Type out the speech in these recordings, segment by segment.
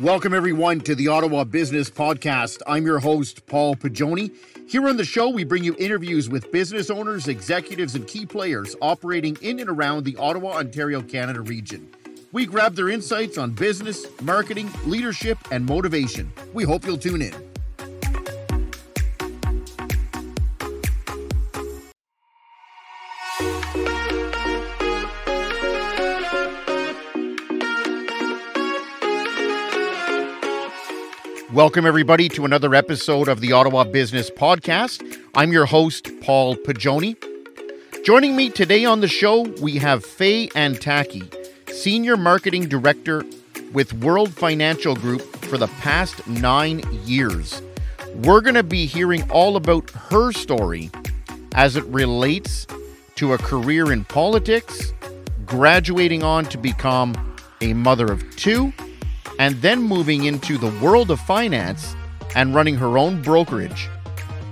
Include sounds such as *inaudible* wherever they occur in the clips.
Welcome, everyone, to the Ottawa Business Podcast. I'm your host, Paul Pagioni. Here on the show, we bring you interviews with business owners, executives, and key players operating in and around the Ottawa, Ontario, Canada region. We grab their insights on business, marketing, leadership, and motivation. We hope you'll tune in. Welcome, everybody, to another episode of the Ottawa Business Podcast. I'm your host, Paul Pagioni. Joining me today on the show, we have Faye Antaki, Senior Marketing Director with World Financial Group for the past nine years. We're going to be hearing all about her story as it relates to a career in politics, graduating on to become a mother of two and then moving into the world of finance and running her own brokerage.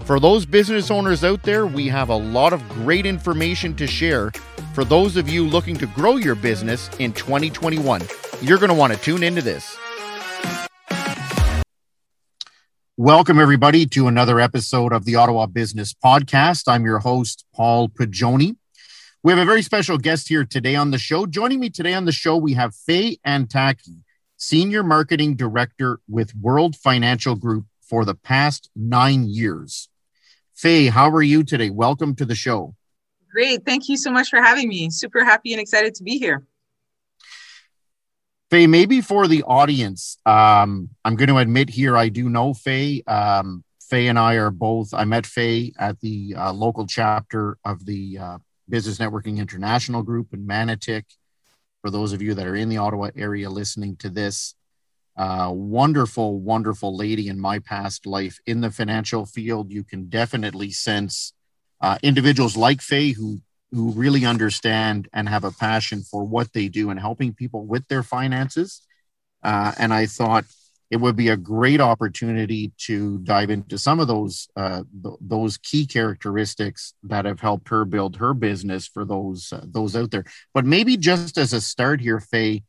For those business owners out there, we have a lot of great information to share for those of you looking to grow your business in 2021. You're going to want to tune into this. Welcome, everybody, to another episode of the Ottawa Business Podcast. I'm your host, Paul Pagioni. We have a very special guest here today on the show. Joining me today on the show, we have Faye Antaki. Senior Marketing Director with World Financial Group for the past nine years. Faye, how are you today? Welcome to the show. Great. Thank you so much for having me. Super happy and excited to be here. Faye, maybe for the audience, um, I'm going to admit here I do know Faye. Um, Faye and I are both, I met Faye at the uh, local chapter of the uh, Business Networking International Group in Manotick for those of you that are in the Ottawa area listening to this. Uh, wonderful, wonderful lady in my past life in the financial field. You can definitely sense uh, individuals like Faye who who really understand and have a passion for what they do and helping people with their finances. Uh, and I thought it would be a great opportunity to dive into some of those uh, th- those key characteristics that have helped her build her business for those uh, those out there. But maybe just as a start here, Faye,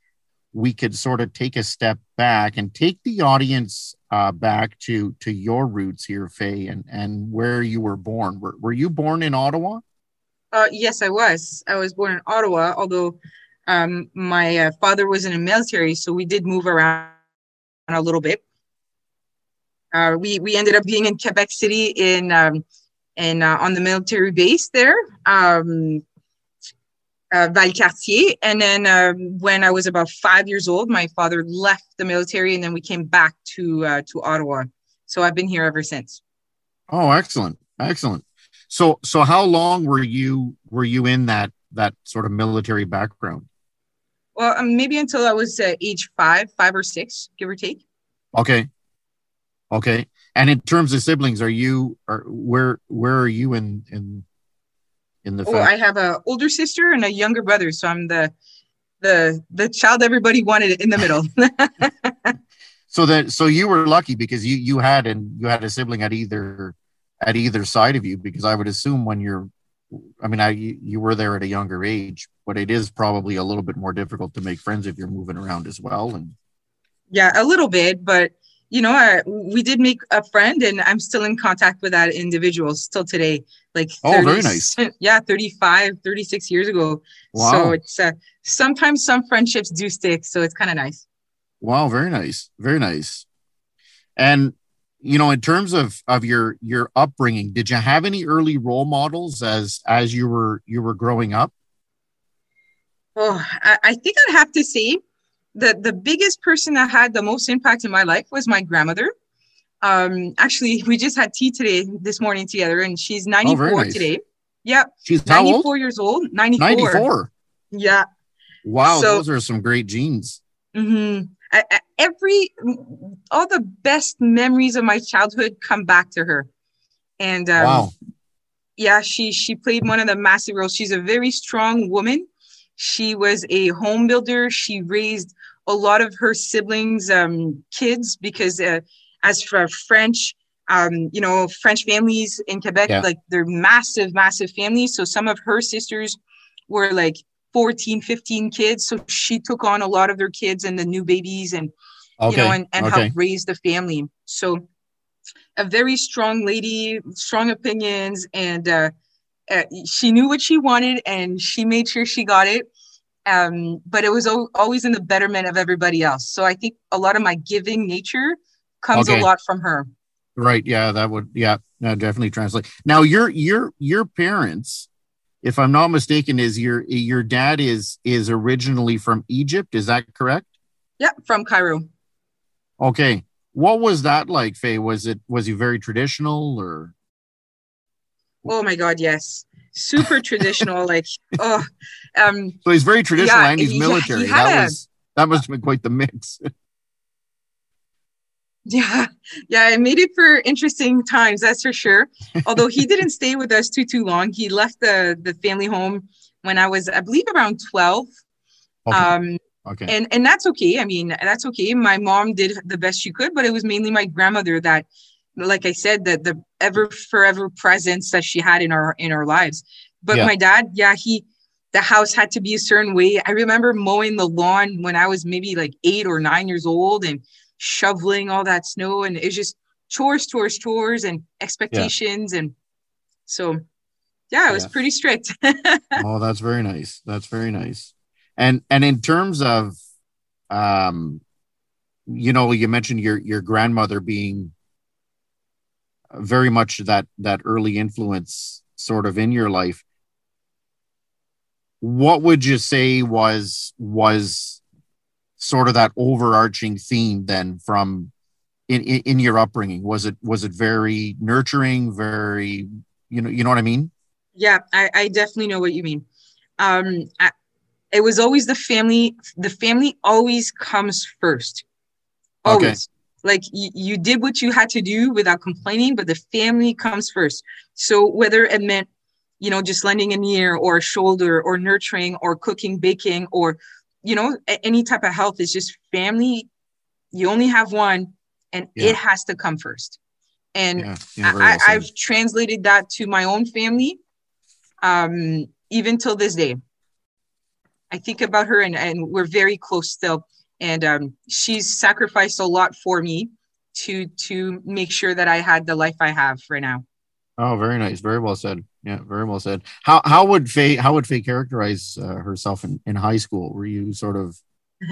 we could sort of take a step back and take the audience uh, back to to your roots here, Faye, and and where you were born. Were, were you born in Ottawa? Uh, yes, I was. I was born in Ottawa, although um, my uh, father was in the military, so we did move around a little bit. Uh, we we ended up being in Quebec City in um, in uh, on the military base there, um, uh, Valcartier, and then uh, when I was about five years old, my father left the military, and then we came back to uh, to Ottawa. So I've been here ever since. Oh, excellent, excellent. So so how long were you were you in that that sort of military background? Well, um, maybe until I was uh, age five, five or six, give or take. Okay. Okay. And in terms of siblings, are you are where where are you in in in the? Oh, I have a older sister and a younger brother, so I'm the the the child everybody wanted in the middle. *laughs* so that so you were lucky because you you had and you had a sibling at either at either side of you because I would assume when you're I mean, I you, you were there at a younger age, but it is probably a little bit more difficult to make friends if you're moving around as well. And yeah, a little bit, but you know, I, we did make a friend, and I'm still in contact with that individual still today. Like 30, oh, very nice. *laughs* Yeah, 35, 36 years ago. Wow. So it's uh, sometimes some friendships do stick, so it's kind of nice. Wow, very nice, very nice. And you know in terms of of your your upbringing did you have any early role models as as you were you were growing up oh i, I think i'd have to say that the biggest person that had the most impact in my life was my grandmother. Um actually we just had tea today this morning together and she's 94 oh, nice. today. Yeah she's 94 old? years old. 94 94 yeah. Wow so, those are some great genes. Mm-hmm. Every all the best memories of my childhood come back to her. And um, wow. yeah she she played one of the massive roles. She's a very strong woman she was a home builder she raised a lot of her siblings um, kids because uh, as for french um, you know, French families in Quebec, Yeah. like they're massive, massive families. So some of her sisters were like 14, 15 kids. So she took on a lot of their kids and the new babies and, Okay. you know, and, and okay. helped raise the family. So a very strong lady, strong opinions, and uh, uh, she knew what she wanted and she made sure she got it. Um, but it was al- always in the betterment of everybody else. So I think a lot of my giving nature comes Okay. a lot from her. Right. Yeah, that would yeah, that definitely translate. Now your your your parents, if I'm not mistaken, is your your dad is is originally from Egypt, is that correct? Yeah, from Cairo. Okay. What was that like, Faye? Was it was he very traditional or Oh my God, yes. Super traditional. *laughs* like, oh, um, so he's very traditional Yeah, and he's he- military. he that a- was that must have been quite the mix. *laughs* yeah, yeah, it made it for interesting times, that's for sure. Although he didn't stay with us too, too long. He left the, the family home when I was, I believe, around 12. Okay. Um, okay. and and that's okay. I mean, that's okay. My mom did the best she could, but it was mainly my grandmother that, like I said, that the ever forever presence that she had in our in our lives. But Yeah. my dad, yeah, he the house had to be a certain way. I remember mowing the lawn when I was maybe like eight or nine years old and shoveling all that snow, and it's just chores, chores, chores, and expectations, and so yeah, it was Yeah. pretty strict. *laughs* oh, that's very nice. That's very nice. And and in terms of um you know, you mentioned your your grandmother being very much that that early influence sort of in your life. What would you say was was sort of that overarching theme then from in, in, in your upbringing? Was it was it very nurturing, very you know, you know what I mean? Yeah, I, I definitely know what you mean. Um, I, it was always the family. The family always comes first. Okay. Always. Like you, you did what you had to do without complaining, but the family comes first. So whether it meant, you know, just lending an ear or a shoulder or nurturing or cooking, baking, or, you know, any type of health is just family. You only have one and Yeah. it has to come first. And Yeah, yeah, very well I- i've translated that to my own family, um, even till this day. I think about her, and, and we're very close still. And um, she's sacrificed a lot for me to to make sure that I had the life I have right now. Oh, very nice. Very well said. Yeah, very well said. How how would Faye how would Faye characterize uh, herself in, in high school? Were you sort of *laughs*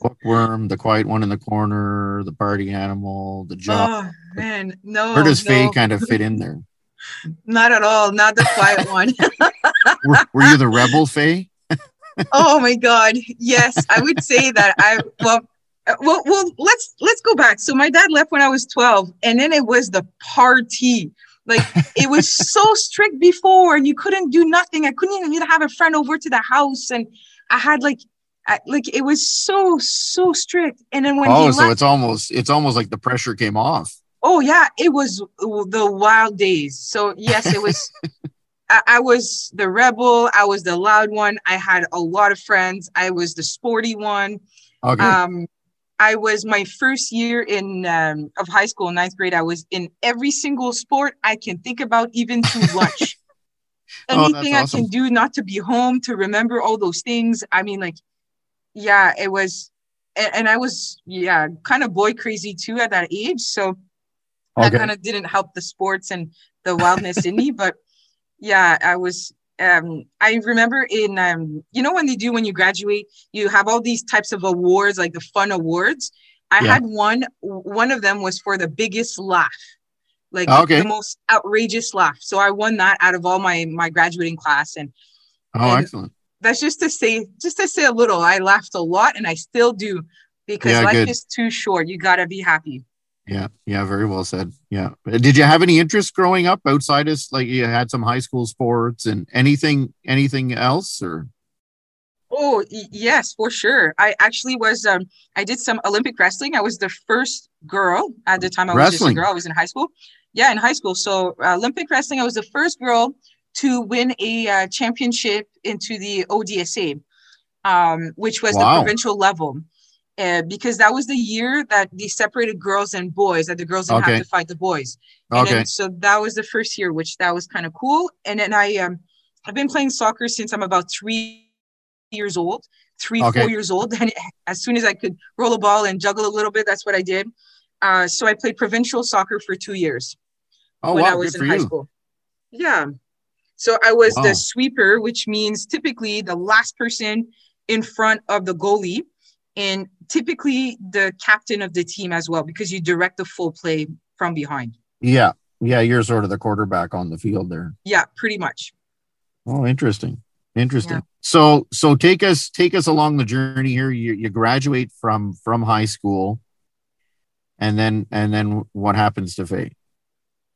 bookworm, the quiet one in the corner, the party animal, the job? oh man, no, Where does Faye kind of fit in there? *laughs* not at all. Not the quiet one. *laughs* Were, were you the rebel Faye? Oh my god. Yes i would say that. I well well well let's let's go back. So my dad left when i was 12 and then it was the party. Like it was so strict before and you couldn't do nothing. I couldn't even have a friend over to the house and i had like I, like it was so so strict. And then when oh, he so left it's almost it's almost like the pressure came off. oh yeah. It was the wild days. So yes it was *laughs* I, I was the rebel. I was the loud one. I had a lot of friends. I was the sporty one. Okay. um i was my first year in um, of high school ninth grade. I was in every single sport i can think about even to *laughs* lunch. Oh, anything i awesome. can do not to be home to remember all those things. I mean like yeah it was and, and i was yeah kind of boy crazy too at that age. So that kind of didn't help the sports and the wildness in me but yeah i was um i remember in um you know when they do when you graduate you have all these types of awards like the fun awards i Yeah. had one one of them was for the biggest laugh like Okay. the most outrageous laugh so i won that out of all my my graduating class and oh, and- excellent. that's just to say just to say a little i laughed a lot and i still do because Yeah, life good. is too short you got to be happy Yeah, yeah, very well said. Yeah. Did you have any interest growing up outside of like you had some high school sports and anything anything else or Oh yes, for sure. I actually was. Um, I did some Olympic wrestling. I was the first girl at the time. I was just a girl. I was in high school. Yeah, in high school. So uh, Olympic wrestling. I was the first girl to win a uh, championship into the ODSA, um, which was Wow. the provincial level. Uh, because that was the year that they separated girls and boys, that the girls didn't Okay. have to fight the boys. And Okay. then, so that was the first year, which that was kind of cool. And then I um I've been playing soccer since I'm about three years old, three Okay. four years old. *laughs* And as soon as I could roll a ball and juggle a little bit, that's what I did. Uh, so I played provincial soccer for two years Oh when wow, I was good in high you. school. Yeah. So I was Wow. the sweeper, which means typically the last person in front of the goalie, and typically the captain of the team as well, because you direct the full play from behind. Yeah, yeah, you're sort of the quarterback on the field there. Yeah, pretty much. Oh, interesting. Interesting. Yeah. So so take us take us along the journey here. You you graduate from from high school and then and then what happens to Faye?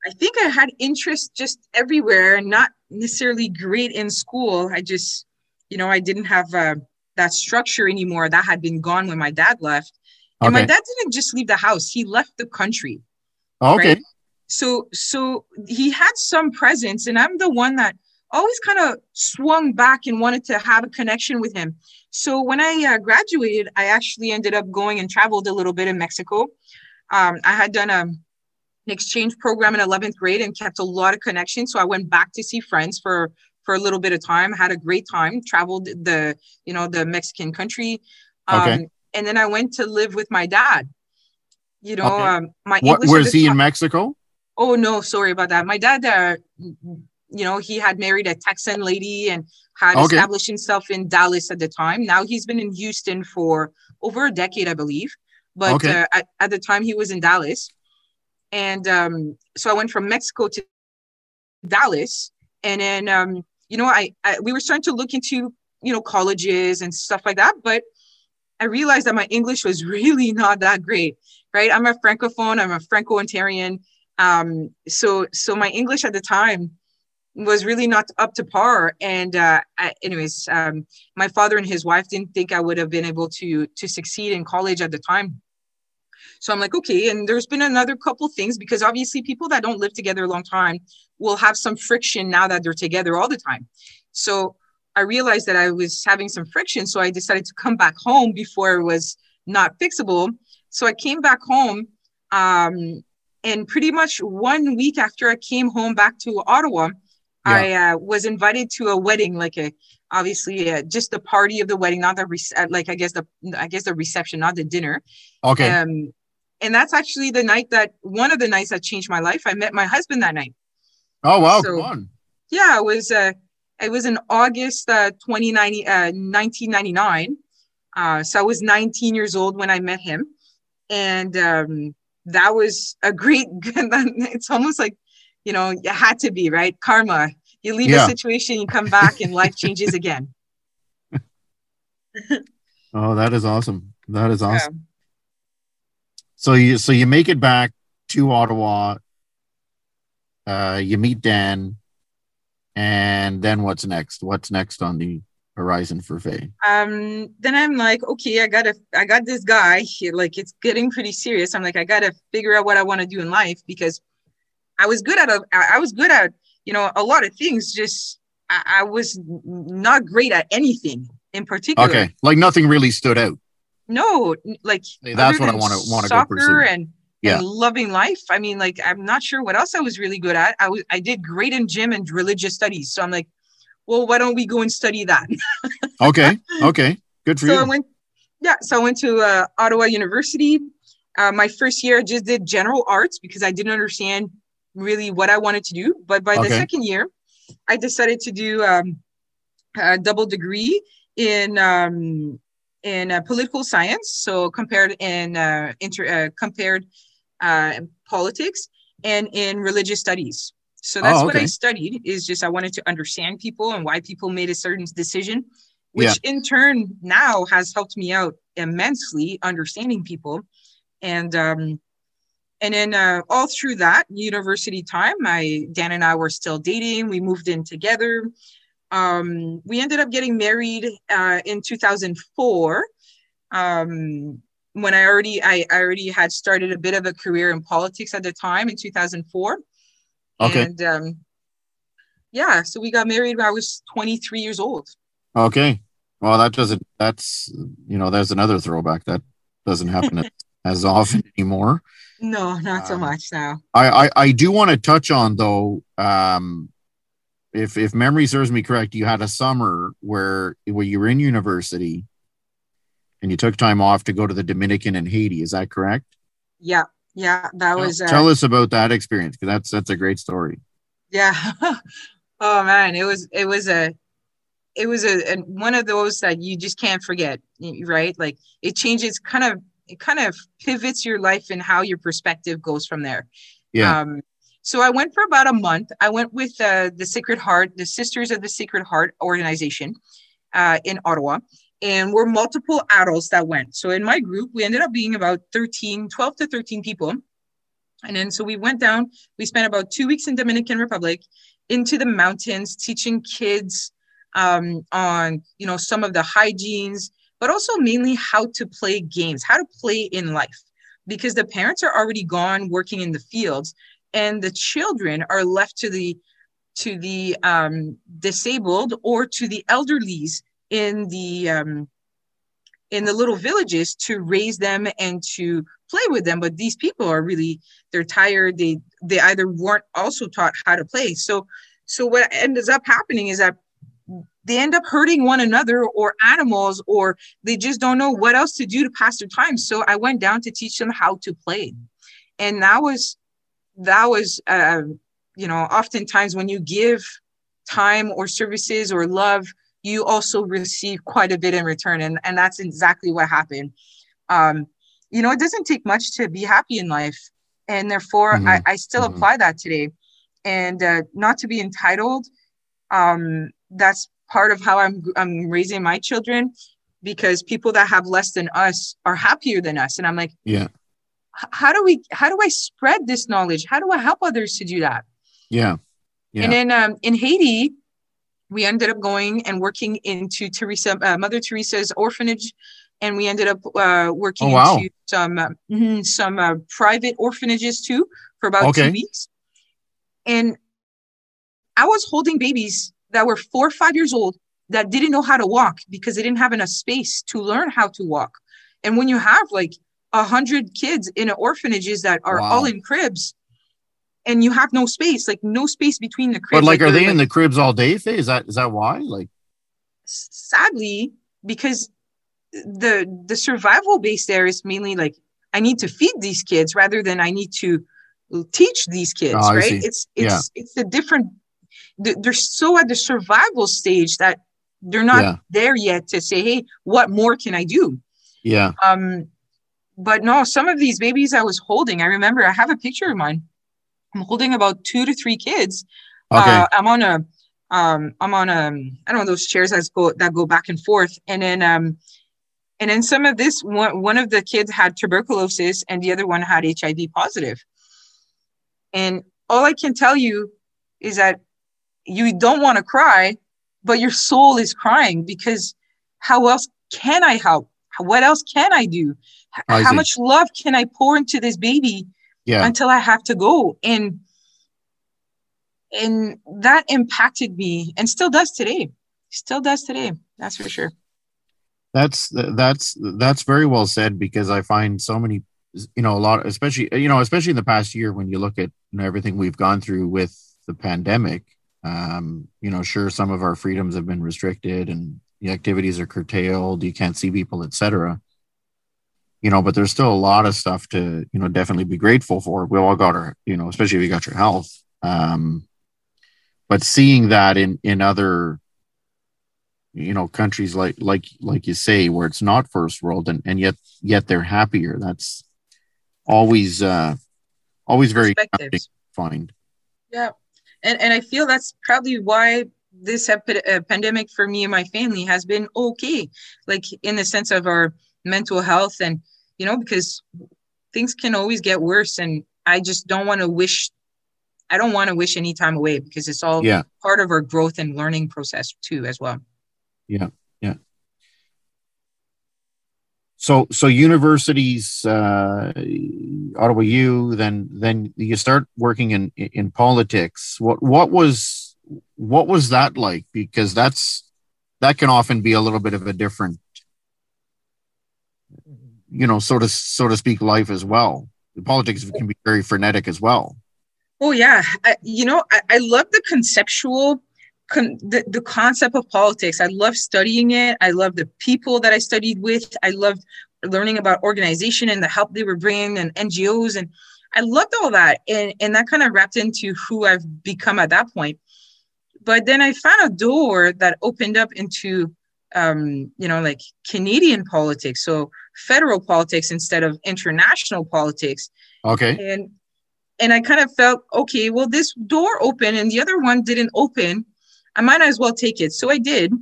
I think I had interest just everywhere, not necessarily great in school. I just, you know, I didn't have uh, that structure anymore. That had been gone when my dad left. And my dad didn't just leave the house; he left the country. Okay. right? So so he had some presence, and I'm the one that always kind of swung back and wanted to have a connection with him. So when I uh, graduated, I actually ended up going and traveled a little bit in Mexico. Um, I had done a, an exchange program in 11th grade and kept a lot of connections. So I went back to see friends for for a little bit of time. Had a great time. Traveled the you know the Mexican country. Um, Okay. And then I went to live with my dad. You know, Okay. um, my What English was he time- in Mexico? Oh no, sorry about that. My dad, uh, you know, he had married a Texan lady and had Okay. established himself in Dallas at the time. Now he's been in Houston for over a decade, I believe. But Okay. uh, at, at the time, he was in Dallas, and um, so I went from Mexico to Dallas, and then um, you know, I, I we were starting to look into you know colleges and stuff like that, but I realized that my English was *laughs* really not that great. Right, I'm a francophone. I'm a Franco-Ontarian um so so my english at the time was really not up to par and uh I, anyways um my father and his wife didn't think i would have been able to to succeed in college at the time so i'm like okay. And there's been another couple things because obviously people that don't live together a long time will have some friction now that they're together all the time. So i realized that i was having some friction. So i decided to come back home before it was not fixable. So i came back home um and pretty much one week after I came home back to Ottawa, I uh, was invited to a wedding, like a obviously uh, just the party of the wedding, not the rec- uh, like I guess the I guess the reception, not the dinner. Okay. Um, and that's actually the night that one of the nights that changed my life. I met my husband that night. oh wow, so- come on. Yeah, it was uh, it was in August uh, 2090, uh, 1999. Uh, so I was 19 years old when I met him, and um, that was a great. *laughs* it's almost like you know it had to be right karma. You leave Yeah. a situation, you come back, and life changes again. *laughs* Oh, that is awesome. That is awesome. Yeah. So you so you make it back to Ottawa. Uh, you meet Dan, and then what's next? What's next on the horizon for Faye? um then i'm like okay i gotta i got this guy here like it's getting pretty serious i'm like i gotta figure out what i want to do in life because i was good at a i I was good at you know a lot of things just i, I was not great at anything in particular Okay, like nothing really stood out. No like that's what I wanna- wanna go soccer pursue. and Yeah. and loving life i mean like i'm not sure what else i was really good at i was i did great in gym and religious studies so i'm like well why don't we go and study that *laughs* Okay, okay, good for so I you. went, yeah. So I went to uh, Ottawa University. Uh, my first year, I just did general arts because I didn't understand really what I wanted to do. But by the second year, I decided to do um, a double degree in um, in uh, political science, so compared in uh, inter uh, compared uh, politics and in religious studies. So that's Oh, what I studied. Is just I wanted to understand people and why people made a certain decision which Yeah. in turn now has helped me out immensely understanding people and um and then uh, all through that university time my dan and i were still dating we moved in together um we ended up getting married uh in 2004 um when i already I, I already had started a bit of a career in politics at the time in 2004 Okay. and um yeah so we got married when i was 23 years old Okay. Well, that doesn't. That's you know, there's another throwback. That doesn't *laughs* happen as often anymore. No, not so um, much now. I, I, I do want to touch on though, um, if if memory serves me correct, you had a summer where where you were in university, and you took time off to go to the Dominican and Haiti. Is that correct? Yeah, yeah, that was. Uh, Tell us about that experience because that's that's a great story. Yeah. *laughs* oh man, it was it was a it was a, a, one of those that you just can't forget, right? Like it changes kind of it kind of pivots your life and how your perspective goes from there. Yeah. Um, so I went for about a month. I went with uh, the Sacred Heart, the Sisters of the Sacred Heart organization uh, in Ottawa. And we're multiple adults that went. So in my group, we ended up being about 13, 12 to 13 people. And then so we went down, we spent about two weeks in Dominican Republic into the mountains, teaching kids um, on, you know, some of the hygienes, but also mainly how to play games, how to play in life because the parents are already gone working in the fields and the children are left to the to the um, disabled or to the elderlies in the um, in the little villages to raise them and to play with them. But these people are really they're tired. They they either weren't also taught how to play. So so what ends up happening is that they end up hurting one another or animals or they just don't know what else to do to pass their time. So i went down to teach them how to play. And that was that was uh, you know oftentimes when you give time or services or love you also receive quite a bit in return and, and that's exactly what happened um, you know it doesn't take much to be happy in life and therefore mm-hmm. I, I, still mm-hmm. apply that today and uh, not to be entitled um, that's part of how I'm, I'm raising my children because people that have less than us are happier than us and i'm like yeah how do we how do i spread this knowledge how do i help others to do that yeah, yeah. and then um, in haiti we ended up going and working into teresa uh, mother teresa's orphanage and we ended up uh, working oh, wow. into some uh, mm-hmm, some uh, private orphanages too for about okay. two weeks and i was holding babies that were four or five years old that didn't know how to walk because they didn't have enough space to learn how to walk and when you have like a hundred kids in orphanages that are wow. all in cribs and you have no space, like no space between the cribs. But like, like are they like, in the cribs all day? Faye? Is that is that why? Like, sadly, because the the survival base there is mainly like I need to feed these kids rather than I need to teach these kids. Oh, right? It's it's yeah. it's a different. They're so at the survival stage that they're not yeah. there yet to say, "Hey, what more can I do?" Yeah. Um, but no, some of these babies I was holding, I remember I have a picture of mine. I'm holding about two to three kids. Okay. Uh, I'm on a, um, I'm on a, I don't know those chairs that go that go back and forth, and then um, and then some of this one one of the kids had tuberculosis and the other one had HIV positive. And all I can tell you is that you don't want to cry, but your soul is crying because how else can I help? What else can I do? I how much love can I pour into this baby yeah. until I have to go? And and that impacted me and still does today. Still does today. That's for sure. That's that's that's very well said because I find so many you know a lot especially you know especially in the past year when you look at you know, everything we've gone through with the pandemic um, you know sure some of our freedoms have been restricted and the activities are curtailed you can't see people etc you know, but there's still a lot of stuff to, you know, definitely be grateful for. We all got our, you know, especially if you got your health. Um, but seeing that in, in other, you know, countries like, like, like you say, where it's not first world and, and yet, yet they're happier. That's always, uh, always very find. Yeah. And, and I feel that's probably why this epi- uh, pandemic for me and my family has been okay. Like in the sense of our mental health and you know, because things can always get worse. And I just don't want to wish, I don't want to wish any time away because it's all yeah. part of our growth and learning process too, as well. Yeah. Yeah. So, so universities, uh, Ottawa U, then, then you start working in, in politics. What, what was, what was that like? Because that's, that can often be a little bit of a different you know, so to so to speak, life as well. Politics can be very frenetic as well. Oh yeah, I, you know, I, I love the conceptual, con- the the concept of politics. I love studying it. I love the people that I studied with. I loved learning about organization and the help they were bringing and NGOs and I loved all that. And, and that kind of wrapped into who I've become at that point. But then I found a door that opened up into, um, you know, like Canadian politics. So federal politics instead of international politics. Okay. And, and I kind of felt, okay, well, this door opened and the other one didn't open. I might as well take it. So I did.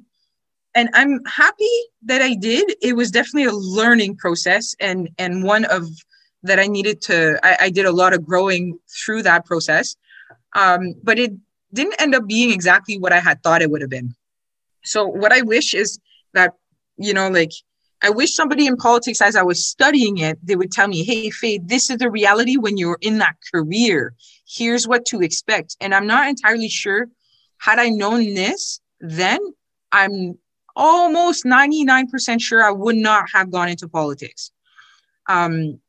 And I'm happy that I did. It was definitely a learning process and and one of that I needed to, I, I did a lot of growing through that process. Um, but it didn't end up being exactly what I had thought it would have been. So, what I wish is that, you know, like, I wish somebody in politics, as I was studying it, they would tell me, hey, Faye, this is the reality when you're in that career. Here's what to expect. And I'm not entirely sure, had I known this, then I'm almost 99% sure I would not have gone into politics. Um,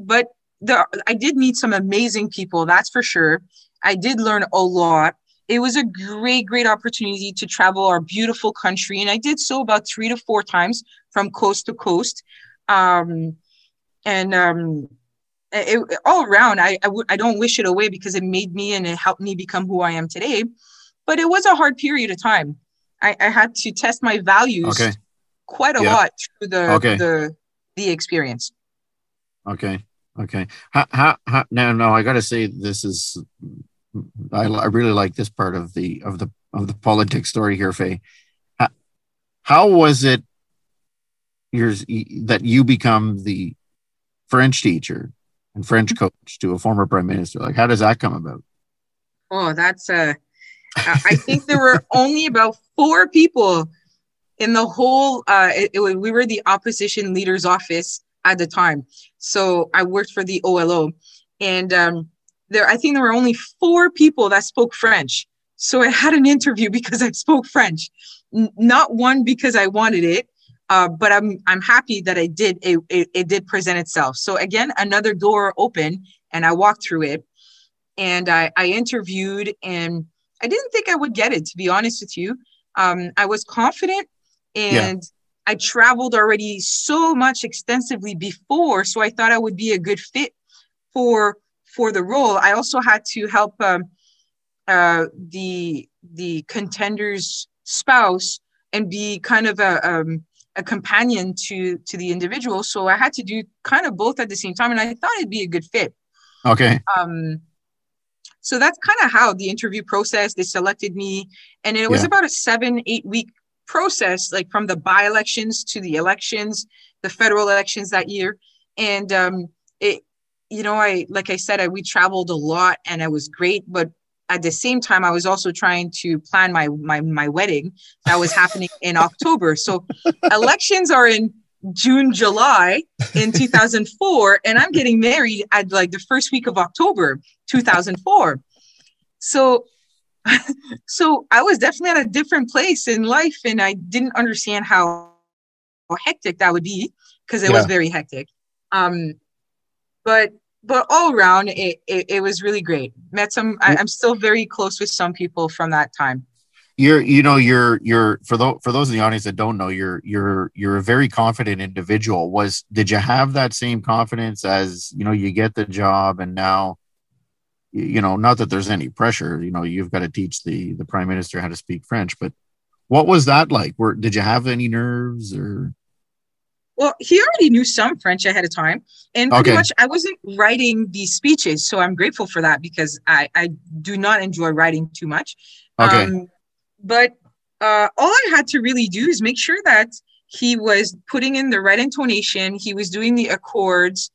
but the, I did meet some amazing people, that's for sure. I did learn a lot. It was a great, great opportunity to travel our beautiful country. And I did so about three to four times from coast to coast. Um, and um, it, all around, I I, w- I don't wish it away because it made me and it helped me become who I am today. But it was a hard period of time. I, I had to test my values okay. quite a yeah. lot through the, okay. the the experience. Okay. Okay. How, how, how, no, no, I got to say this is, I, I really like this part of the, of the, of the politics story here, Faye. How, how was it yours that you become the French teacher and French coach to a former prime minister? Like, how does that come about? Oh, that's uh, I think there were *laughs* only about four people in the whole. Uh, it, it, we were the opposition leader's office at the time. So I worked for the OLO, and um, there I think there were only four people that spoke French. So I had an interview *laughs* because I spoke French, N- not one because I wanted it, uh, but I'm I'm happy that I did. It, it, it did present itself. So again, another door open, and I walked through it, and I, I interviewed, and I didn't think I would get it. To be honest with you, um, I was confident, and. Yeah I traveled already so much extensively before, so I thought I would be a good fit for for the role. I also had to help um, uh, the the contender's spouse and be kind of a um, a companion to to the individual. So I had to do kind of both at the same time, and I thought it'd be a good fit. Okay. Um, so that's kind of how the interview process. They selected me, and it was yeah. about a seven eight week process, like from the by elections to the elections, the federal elections that year. And um, you know, I, like I said, I, we traveled a lot and it was great, but at the same time, I was also trying to plan my, my, my wedding that was happening in October. So *laughs* elections are in June, July in 2004, and I'm getting married at like the first week of October 2004. So *laughs* so I was definitely at a different place in life, and I didn't understand how, how hectic that would be because it yeah. was very hectic. Um, but but all around, it, it, it was really great. Met some. I, I'm still very close with some people from that time. You're, you know, you're, you're for those for those in the audience that don't know, you're, you're, you're a very confident individual. Was did you have that same confidence as you know you get the job and now you know, not that there's any pressure, you know, you've got to teach the the prime minister how to speak French, but what was that like? Were did you have any nerves or well, he already knew some French ahead of time. And pretty okay. much I wasn't writing these speeches. So I'm grateful for that because I, I do not enjoy writing too much. Okay. Um, but uh, all I had to really do is make sure that he was putting in the right intonation, he was doing the accords,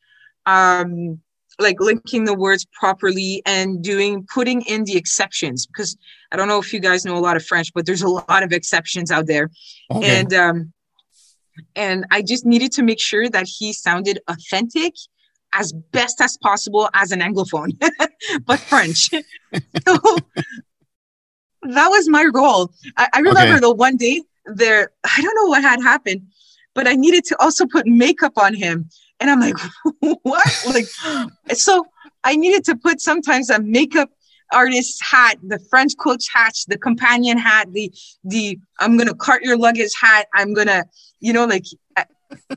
um, like linking the words properly and doing putting in the exceptions because I don't know if you guys know a lot of French, but there's a lot of exceptions out there. Okay. And um and I just needed to make sure that he sounded authentic as best as possible as an anglophone, *laughs* but French. *laughs* so that was my goal. I, I remember okay. the one day there, I don't know what had happened, but I needed to also put makeup on him And I'm like, *laughs* what? like, so I needed to put sometimes a makeup artist hat, the French coach hat, the companion hat, the the I'm gonna cart your luggage hat. I'm gonna, you know, like *laughs*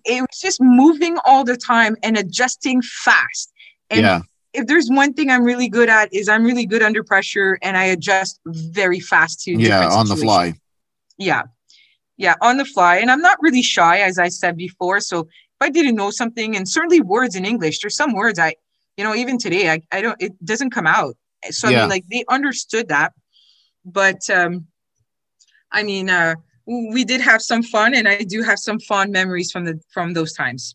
it was just moving all the time and adjusting fast. And yeah. if there's one thing I'm really good at is I'm really good under pressure and I adjust very fast to yeah on the fly. Yeah, yeah, on the fly. And I'm not really shy, as I said before. So if I didn't know something, and certainly words in English, there's some words I, you know, even today I, I don't it doesn't come out. So yeah. I mean, like they understood that, but um, I mean, uh, we did have some fun, and I do have some fond memories from the from those times.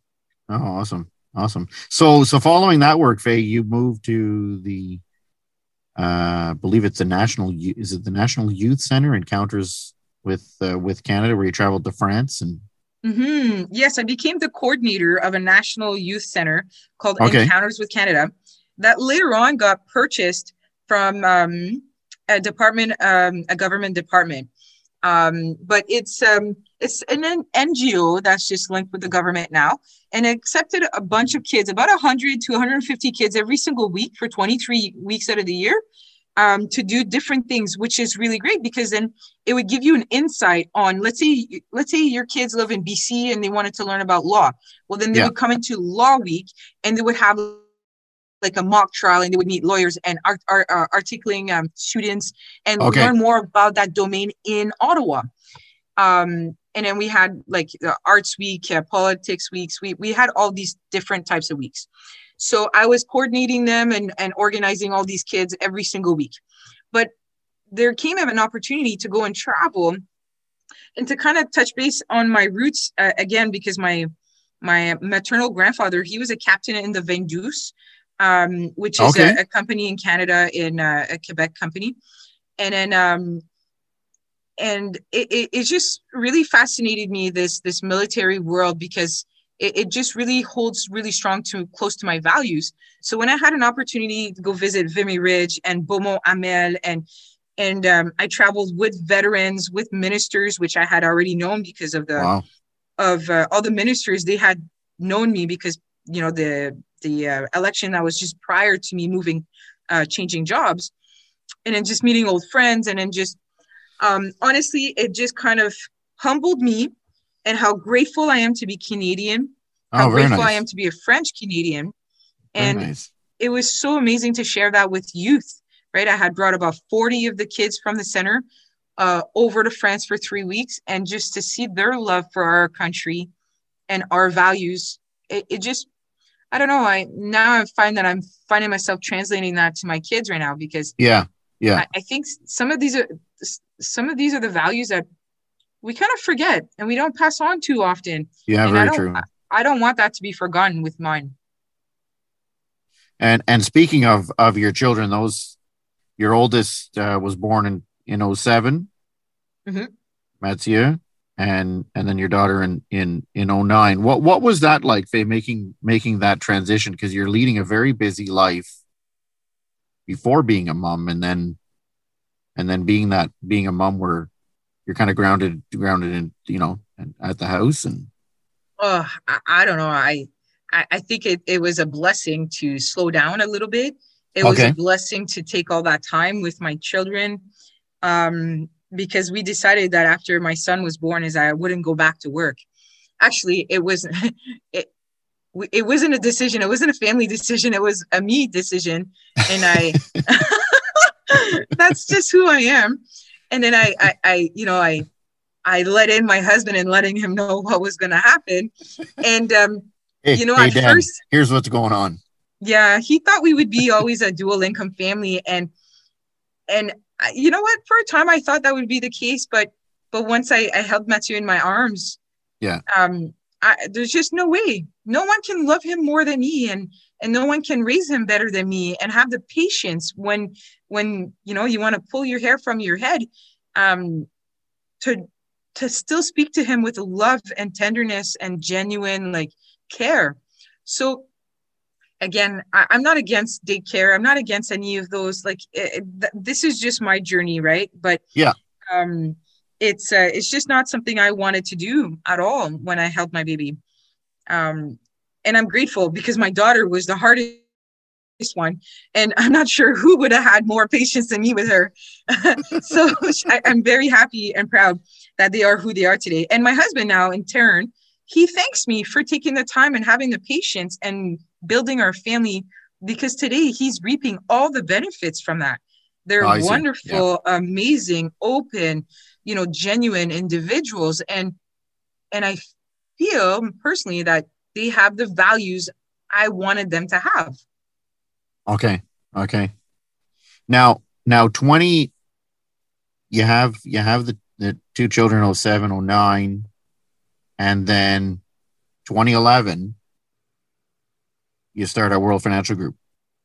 Oh, awesome, awesome. So, so following that work, Faye, you moved to the, uh, I believe it's the national. Is it the National Youth Center Encounters with uh, with Canada, where you traveled to France and Mm-hmm. Yes, I became the coordinator of a national youth center called okay. Encounters with Canada that later on got purchased from um, a department, um, a government department. Um, but it's um, it's an NGO that's just linked with the government now, and accepted a bunch of kids, about 100 to 150 kids every single week for 23 weeks out of the year, um, to do different things, which is really great because then it would give you an insight on. Let's say let's say your kids live in BC and they wanted to learn about law. Well, then they yeah. would come into Law Week and they would have like a mock trial and they would meet lawyers and art, art, uh, articling um, students and okay. learn more about that domain in Ottawa. Um, and then we had like the arts week, uh, politics weeks. We, we had all these different types of weeks. So I was coordinating them and, and organizing all these kids every single week. But there came an opportunity to go and travel and to kind of touch base on my roots uh, again, because my my maternal grandfather, he was a captain in the Van Doos, um, which is okay. a, a, company in Canada, in uh, a Quebec company, and then um, and it, it, it, just really fascinated me this this military world because it, it just really holds really strong to close to my values. So when I had an opportunity to go visit Vimy Ridge and Beaumont Hamel and and um, I traveled with veterans, with ministers, which I had already known because of the wow. of uh, all the ministers. They had known me because you know the the uh, election that was just prior to me moving, uh, changing jobs, and then just meeting old friends, and then just um, honestly, it just kind of humbled me, and how grateful I am to be Canadian, how oh, grateful nice. I am to be a French Canadian, and nice. it was so amazing to share that with youth. Right, I had brought about forty of the kids from the center uh, over to France for three weeks, and just to see their love for our country and our values, it, it just I don't know. I now I find that I'm finding myself translating that to my kids right now because yeah, yeah. I, I think some of these are some of these are the values that we kind of forget and we don't pass on too often. Yeah, and very I true. I don't want that to be forgotten with mine. And and speaking of of your children, those your oldest uh, was born in in 7 mm-hmm. Mathieu and and then your daughter in in in 09 what what was that like Faye, making making that transition? Because you're leading a very busy life before being a mom and then and then being that being a mom where you're kind of grounded grounded in you know at the house and oh i, I don't know. I, I i think it, it was a blessing to slow down a little bit. It was a blessing to take all that time with my children. Um because we decided that after my son was born is I wouldn't go back to work. Actually, it was *laughs* it it wasn't a decision. It wasn't a family decision. It was a me decision, and I *laughs* that's just who I am. And then I, I, I, you know, I, I let in my husband and letting him know what was going to happen. And, um, hey, you know, hey, at Dad, first, here's what's going on. Yeah, he thought we would be always a dual income family, and and you know what? For a time, I thought that would be the case, but but once I, I held Mathieu in my arms, yeah, um, I, there's just no way. No one can love him more than me, and and no one can raise him better than me, and have the patience when when you know you want to pull your hair from your head, um, to to still speak to him with love and tenderness and genuine like care. So again I, am not against daycare. I'm not against any of those like it, th- this is just my journey right? But yeah. um it's uh, it's just not something i wanted to do at all when i held my baby. Um and I'm grateful because my daughter was the hardest one and *laughs* i'm not sure who would have had more patience than me with her. *laughs* So *laughs* I, i'm very happy and proud that they are who they are today. And my husband now in turn he thanks me for taking the time and having the patience and building our family because today he's reaping all the benefits from that they're oh, wonderful yeah. amazing open you know genuine individuals and and i feel personally that they have the values I wanted them to have. Okay. Okay. Now, now 20 you have you have the, the two children 07 09 and then 2011 you start at World Financial Group.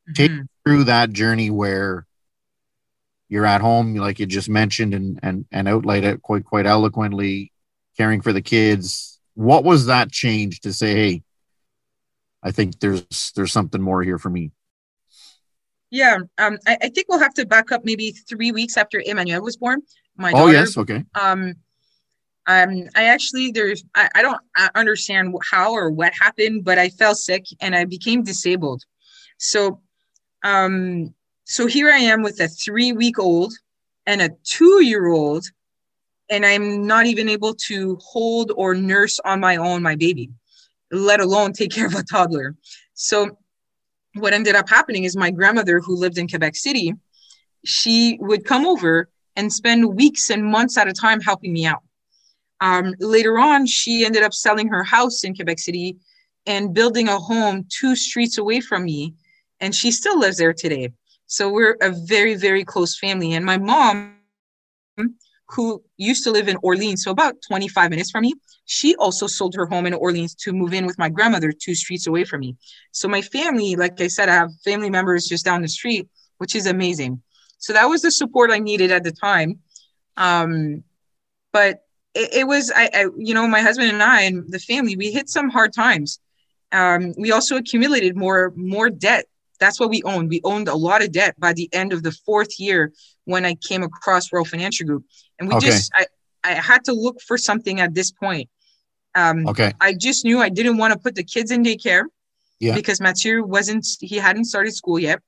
Mm-hmm. Take through that journey where you're at home like you just mentioned and and and outlined it quite quite eloquently caring for the kids what was that change to say, hey, I think there's there's something more here for me? Yeah, um, I, I, think we'll have to back up maybe three weeks after Emmanuel was born. My oh yes, okay. Um, um, I actually there's I, I don't understand how or what happened, but I fell sick and I became disabled. So, um, so here I am with a three week old and a two year old and I'm not even able to hold or nurse on my own my baby, let alone take care of a toddler. So what ended up happening is my grandmother who lived in Quebec City, she would come over and spend weeks and months at a time helping me out. Um, later on, she ended up selling her house in Quebec City and building a home two streets away from me. And she still lives there today. So we're a very, very close family. And my mom who used to live in Orleans, so about 25 minutes from me, she also sold her home in Orleans to move in with my grandmother two streets away from me. So my family, like I said, I have family members just down the street, which is amazing. So that was the support I needed at the time. Um, but it, it was, I, I, you know, my husband and I and the family, we hit some hard times. Um, we also accumulated more more debt that's what we owned. We owned a lot of debt by the end of the fourth year when I came across World Financial Group. And we okay. just, I, I had to look for something at this point. Um, okay. I just knew I didn't want to put the kids in daycare yeah. because Mathieu wasn't, he hadn't started school yet.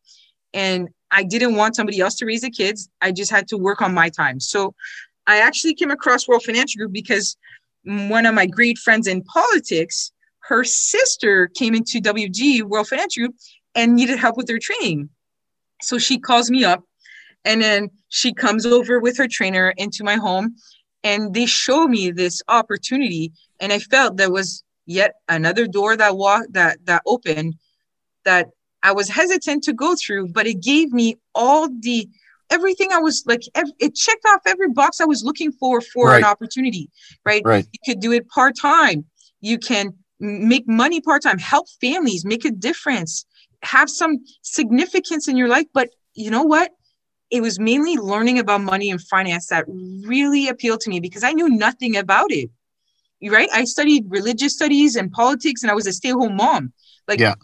And I didn't want somebody else to raise the kids. I just had to work on my time. So I actually came across World Financial Group because one of my great friends in politics, her sister came into WG, World Financial Group, and needed help with their training. So she calls me up and then she comes over with her trainer into my home and they show me this opportunity and I felt there was yet another door that walked that that opened that I was hesitant to go through but it gave me all the everything I was like every, it checked off every box I was looking for for right. an opportunity right? right you could do it part time you can make money part time help families make a difference have some significance in your life. But you know what? It was mainly learning about money and finance that really appealed to me because I knew nothing about it. Right? I studied religious studies and politics, and I was a stay-at-home mom. Like, yeah.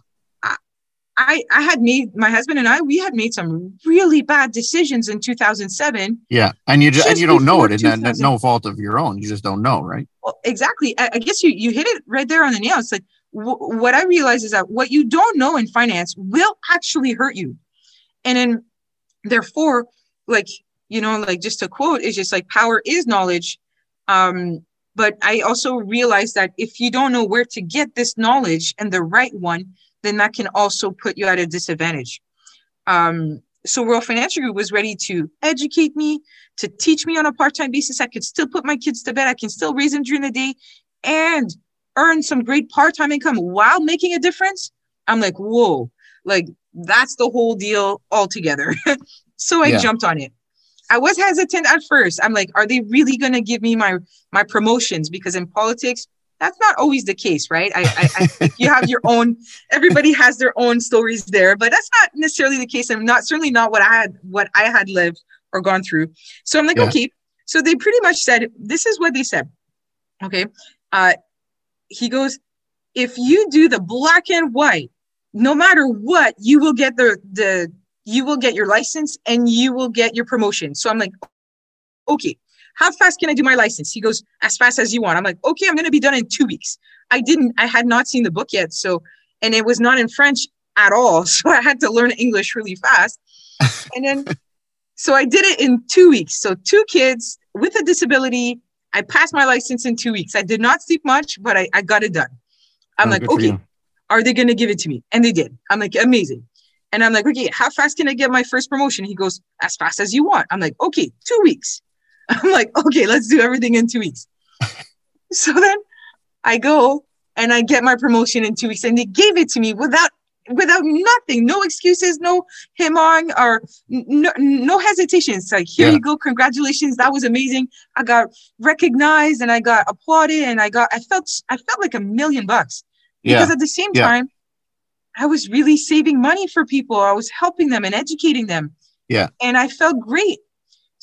I, I had made my husband and I we had made some really bad decisions in 2007. Yeah, and you just, and you don't know it, and that's no fault of your own. You just don't know, right? Well, exactly. I, I, guess you you hit it right there on the nail. It's like w- what I realize is that what you don't know in finance will actually hurt you. And then, therefore, like, you know, like just to quote, is just like power is knowledge. Um, but I also realize that if you don't know where to get this knowledge and the right one, then that can also put you at a disadvantage. Um, so World Financial Group was ready to educate me, to teach me on a part-time basis. I could still put my kids to bed. I can still raise them during the day and earn some great part-time income while making a difference i'm like whoa like that's the whole deal altogether *laughs* so i yeah. jumped on it i was hesitant at first i'm like are they really going to give me my my promotions because in politics that's not always the case right i, I, I you have your own everybody has their own stories there but that's not necessarily the case i'm not certainly not what i had what i had lived or gone through so i'm like yeah. okay so they pretty much said this is what they said okay uh, he goes, if you do the black and white, no matter what, you will get the the you will get your license and you will get your promotion. So I'm like, okay. How fast can I do my license? He goes, as fast as you want. I'm like, okay, I'm going to be done in two weeks. I didn't, I had not seen the book yet. So, and it was not in French at all. *laughs* So I had to learn English really fast. and then, so I did it in two weeks. So two kids with a disability. I passed my license in two weeks. I did not sleep much, but I, I got it done. I'm oh, like, okay, are they going to give it to me? And they did. I'm like, amazing. And I'm like, okay, how fast can I get my first promotion? He goes, as fast as you want. I'm like, okay, two weeks. *laughs* I'm like, okay, let's do everything in two weeks. *laughs* so then I go and I get my promotion in two weeks, and they gave it to me without without nothing, no excuses, no him on or no, no hesitation. It's like, here yeah. you go, congratulations, that was amazing. I got recognized and I got applauded, and I got I felt I felt like a million bucks because yeah. at the same yeah. time I was really saving money for people. I was helping them and educating them. Yeah. And I felt great.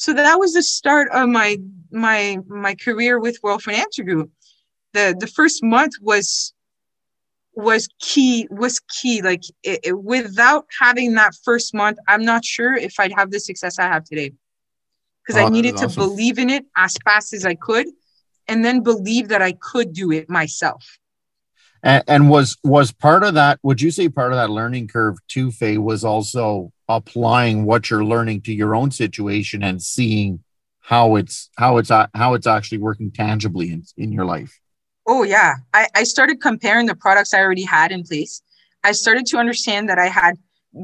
So that was the start of my my my career with World Financial Group. The the first month was was key was key like it, it, without having that first month i'm not sure if i'd have the success i have today because oh, i needed to awesome. believe in it as fast as i could and then believe that i could do it myself and, and, was was part of that? Would you say part of that learning curve too, Faye, was also applying what you're learning to your own situation and seeing how it's how it's how it's actually working tangibly in, in your life? Oh yeah, I, I started comparing the products I already had in place. I started to understand that I had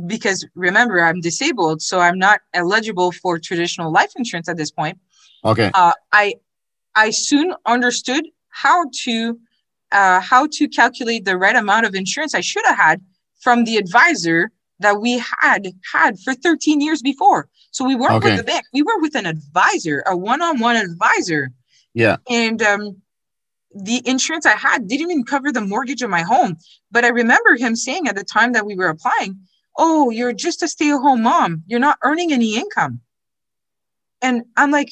because remember I'm disabled, so I'm not eligible for traditional life insurance at this point. Okay. Uh, I I soon understood how to uh, how to calculate the right amount of insurance I should have had from the advisor that we had had for 13 years before. So we weren't okay. with the bank; we were with an advisor, a one-on-one advisor. Yeah. And um, the insurance I had didn't even cover the mortgage of my home. But I remember him saying at the time that we were applying, "Oh, you're just a stay-at-home mom. You're not earning any income." And I'm like,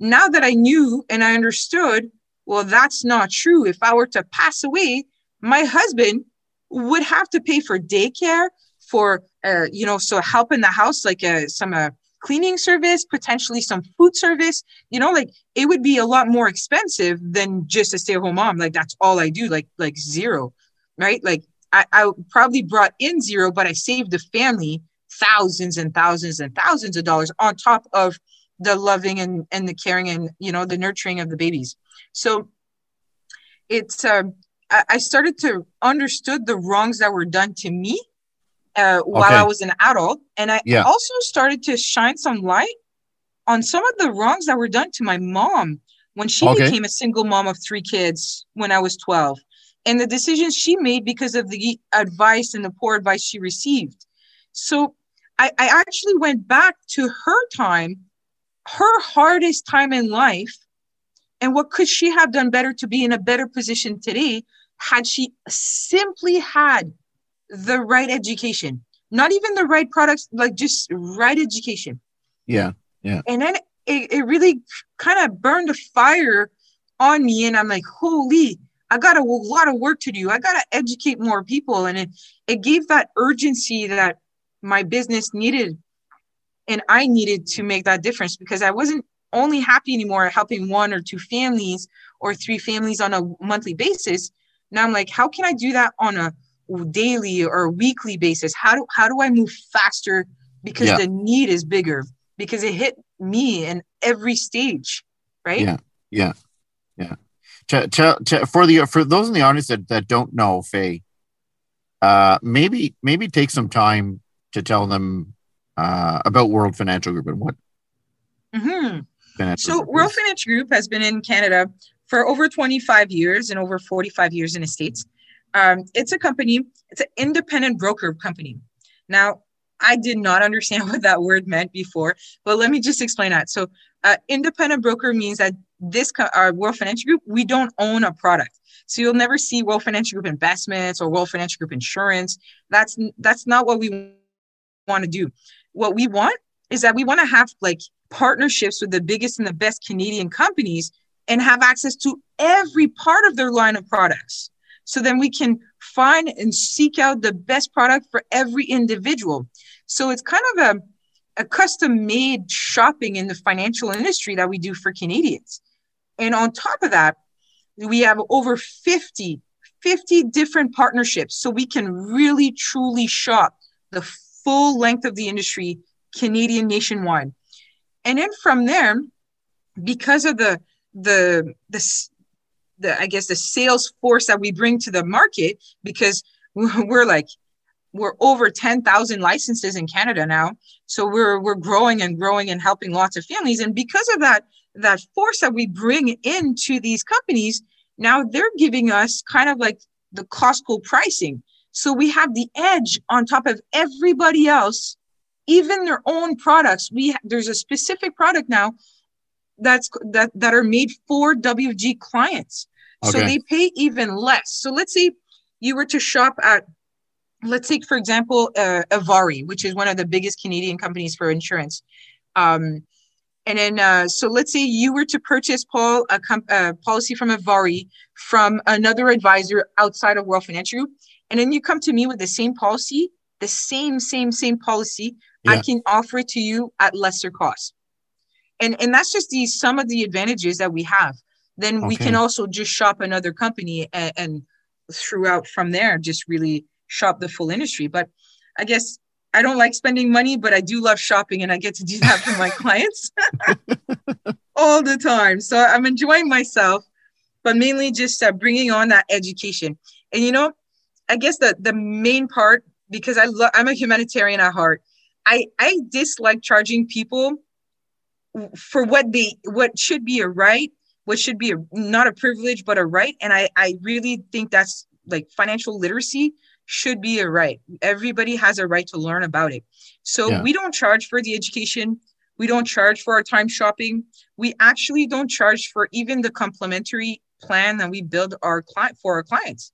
now that I knew and I understood well, that's not true. If I were to pass away, my husband would have to pay for daycare, for uh, you know, so help in the house, like uh, some uh, cleaning service, potentially some food service. You know, like it would be a lot more expensive than just a stay-at-home mom. Like that's all I do, like like zero, right? Like I, I probably brought in zero, but I saved the family thousands and thousands and thousands of dollars on top of the loving and, and the caring and you know the nurturing of the babies so it's uh, I started to understood the wrongs that were done to me uh, while okay. I was an adult, and I yeah. also started to shine some light on some of the wrongs that were done to my mom when she okay. became a single mom of three kids when I was 12, and the decisions she made because of the advice and the poor advice she received. So I, I actually went back to her time, her hardest time in life, and what could she have done better to be in a better position today had she simply had the right education? Not even the right products, like just right education. Yeah. Yeah. And then it, it really kind of burned a fire on me. And I'm like, holy, I got a lot of work to do. I got to educate more people. And it, it gave that urgency that my business needed and I needed to make that difference because I wasn't only happy anymore helping one or two families or three families on a monthly basis. Now I'm like, how can I do that on a daily or weekly basis? How do how do I move faster because yeah. the need is bigger because it hit me in every stage, right? Yeah, yeah, yeah. To, to, to, for the for those in the audience that, that don't know Faye, uh, maybe maybe take some time to tell them uh, about World Financial Group and what mm-hmm. Financial so Group World Financial Group has been in Canada for over 25 years and over 45 years in the States. Um, it's a company, it's an independent broker company. Now, I did not understand *laughs* what that word meant before, but let me just explain that. So, uh, independent broker means that this our World Financial Group, we don't own a product. So you'll never see World Financial Group investments or World Financial Group insurance. That's that's not what we want to do. What we want is that we want to have like partnerships with the biggest and the best Canadian companies and have access to every part of their line of products. So then we can find and seek out the best product for every individual. So it's kind of a a custom made shopping in the financial industry that we do for Canadians. And on top of that, we have over 50, 50 different partnerships. So we can really truly shop the full length of the industry, Canadian nationwide. And then from there, because of the the the the I guess the sales force that we bring to the market, because *laughs* we're like we're over 10,000 licenses in Canada now. So we're we're growing and growing and helping lots of families. And because of that that force that we bring into these companies, now they're giving us kind of like the Costco pricing. So we have the edge on top of everybody else, even their own products. We there's a specific product now that's that that are made for WFG clients. Okay. So they pay even less. So let's say you were to shop at let's take for example uh, ivari which is one of the biggest canadian companies for insurance um, and then uh, so let's say you were to purchase paul a, com- a policy from ivari from another advisor outside of world financial group and then you come to me with the same policy the same same same policy yeah. i can offer it to you at lesser cost and and that's just the some of the advantages that we have then okay. we can also just shop another company and, and throughout from there just really shop the full industry. But I guess I don't like spending money, but I do love shopping and I get to do that for my *laughs* clients *laughs* all the time. So I'm enjoying myself, but mainly just uh, bringing on that education. And you know, I guess the the main part because I love I'm a humanitarian at heart. I I dislike charging people for what they what should be a right, what should be a, not a privilege but a right. And I I really think that's like financial literacy should be a right. Everybody has a right to learn about it. So yeah. we don't charge for the education. We don't charge for our time shopping. We actually don't charge for even the complimentary plan that we build our client for our clients.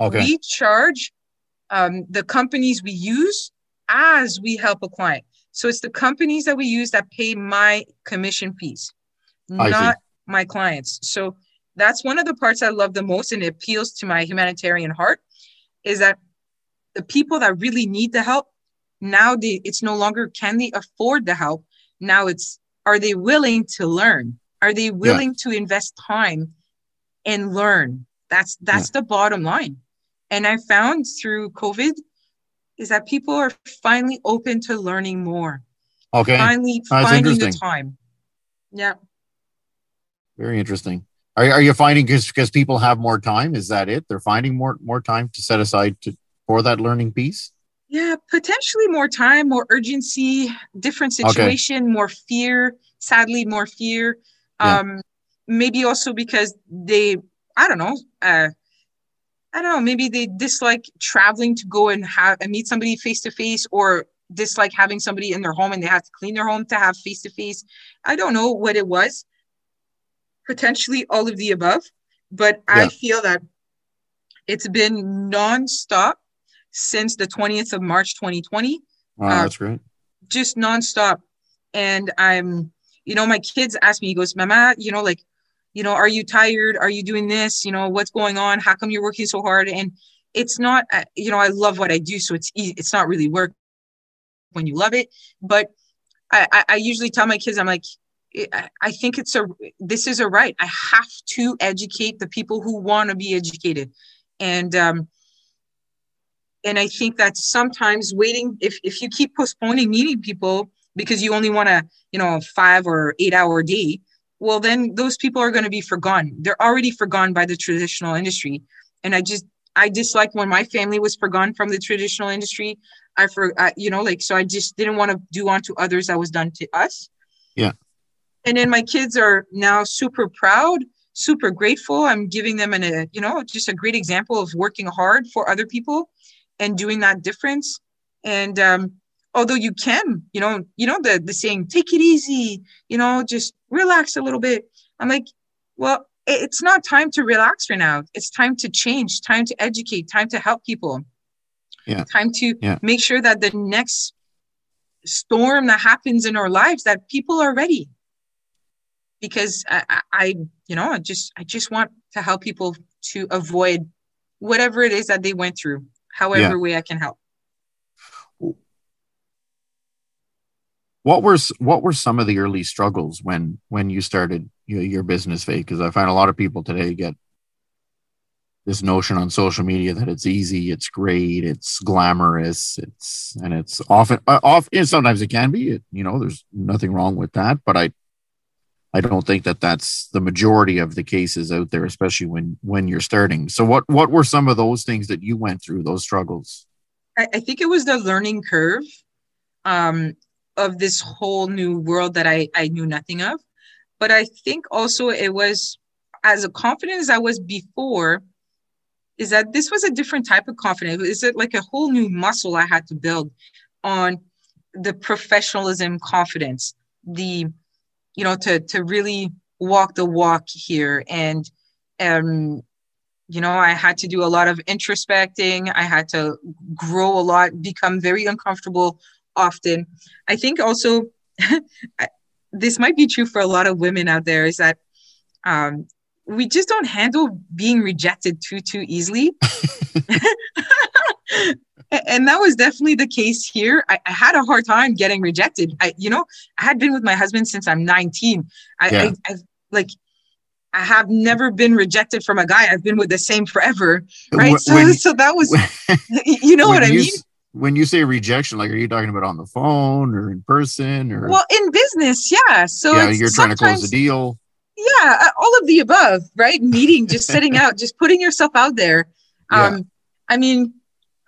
Okay. We charge um, the companies we use as we help a client. So it's the companies that we use that pay my commission fees, I not see. my clients. So that's one of the parts I love the most and it appeals to my humanitarian heart is that the people that really need the help now they it's no longer can they afford the help now it's are they willing to learn are they willing yeah. to invest time and learn that's that's yeah. the bottom line and i found through covid is that people are finally open to learning more okay finally that's finding the time yeah very interesting are, are you finding because because people have more time? Is that it? They're finding more more time to set aside to for that learning piece. Yeah, potentially more time, more urgency, different situation, okay. more fear. Sadly, more fear. Yeah. Um, maybe also because they, I don't know, uh, I don't know, maybe they dislike traveling to go and have and meet somebody face to face, or dislike having somebody in their home and they have to clean their home to have face to face. I don't know what it was, potentially all of the above, but yeah. I feel that it's been nonstop since the 20th of March 2020. Wow, uh, that's great. Just nonstop. And I'm, you know, my kids ask me, he goes, Mama, you know, like, you know, are you tired? Are you doing this? You know, what's going on? How come you're working so hard? And it's not, uh, you know, I love what I do. So it's, it's not really work when you love it. But I, I usually tell my kids, I'm like, I think it's a this is a right. I have to educate the people who want to be educated, and um, and I think that sometimes waiting if if you keep postponing meeting people because you only want a you know five or eight hour day, well then those people are going to be forgotten. They're already forgotten by the traditional industry, and I just I dislike when my family was forgotten from the traditional industry. I for you know like so I just didn't want to do unto others that was done to us. Yeah and then my kids are now super proud super grateful i'm giving them an, a you know just a great example of working hard for other people and doing that difference and um, although you can you know you know the the saying take it easy you know just relax a little bit i'm like well it's not time to relax right now it's time to change time to educate time to help people yeah time to yeah. make sure that the next storm that happens in our lives that people are ready because I, I, you know, I just, I just want to help people to avoid whatever it is that they went through, however yeah. way I can help. What were what were some of the early struggles when when you started your, your business Faye? Because i find a lot of people today get this notion on social media that it's easy it's great it's glamorous it's and it's often uh, often sometimes it can be it, you know there's nothing wrong with that but i i don't think that that's the majority of the cases out there especially when when you're starting. So what what were some of those things that you went through those struggles? I, I think it was the learning curve. Um of this whole new world that I, I knew nothing of. But I think also it was as a confident as I was before, is that this was a different type of confidence. Is it like a whole new muscle I had to build on the professionalism confidence, the you know, to to really walk the walk here. And um, you know, I had to do a lot of introspecting. I had to grow a lot, become very uncomfortable often. I think also *laughs* this might be true for a lot of women out there is that um, we just don't handle being rejected too too easily. *laughs* and that was definitely the case here. I, I, had a hard time getting rejected. I, you know, I had been with my husband since I'm 19. I, yeah. I, I like, I have never been rejected from a guy. I've been with the same forever, right? When, so, so that was, *laughs* you know what I mean when you say rejection, like, are you talking about on the phone or in person or? Well, in business, yeah. So yeah, you're trying to close the deal. Yeah, uh, all of the above, right? Meeting, just *laughs* sitting out, just putting yourself out there. Um, yeah. I mean,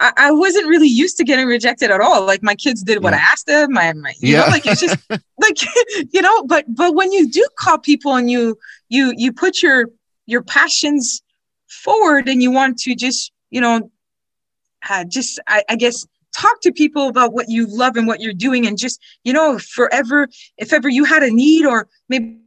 I, I, wasn't really used to getting rejected at all. Like my kids did what yeah. I asked them. My, my you yeah. know, like it's just *laughs* like *laughs* you know. But but when you do call people and you you you put your your passions forward and you want to just you know uh, just I, I, guess talk to people about what you love and what you're doing and just you know forever if ever you had a need or maybe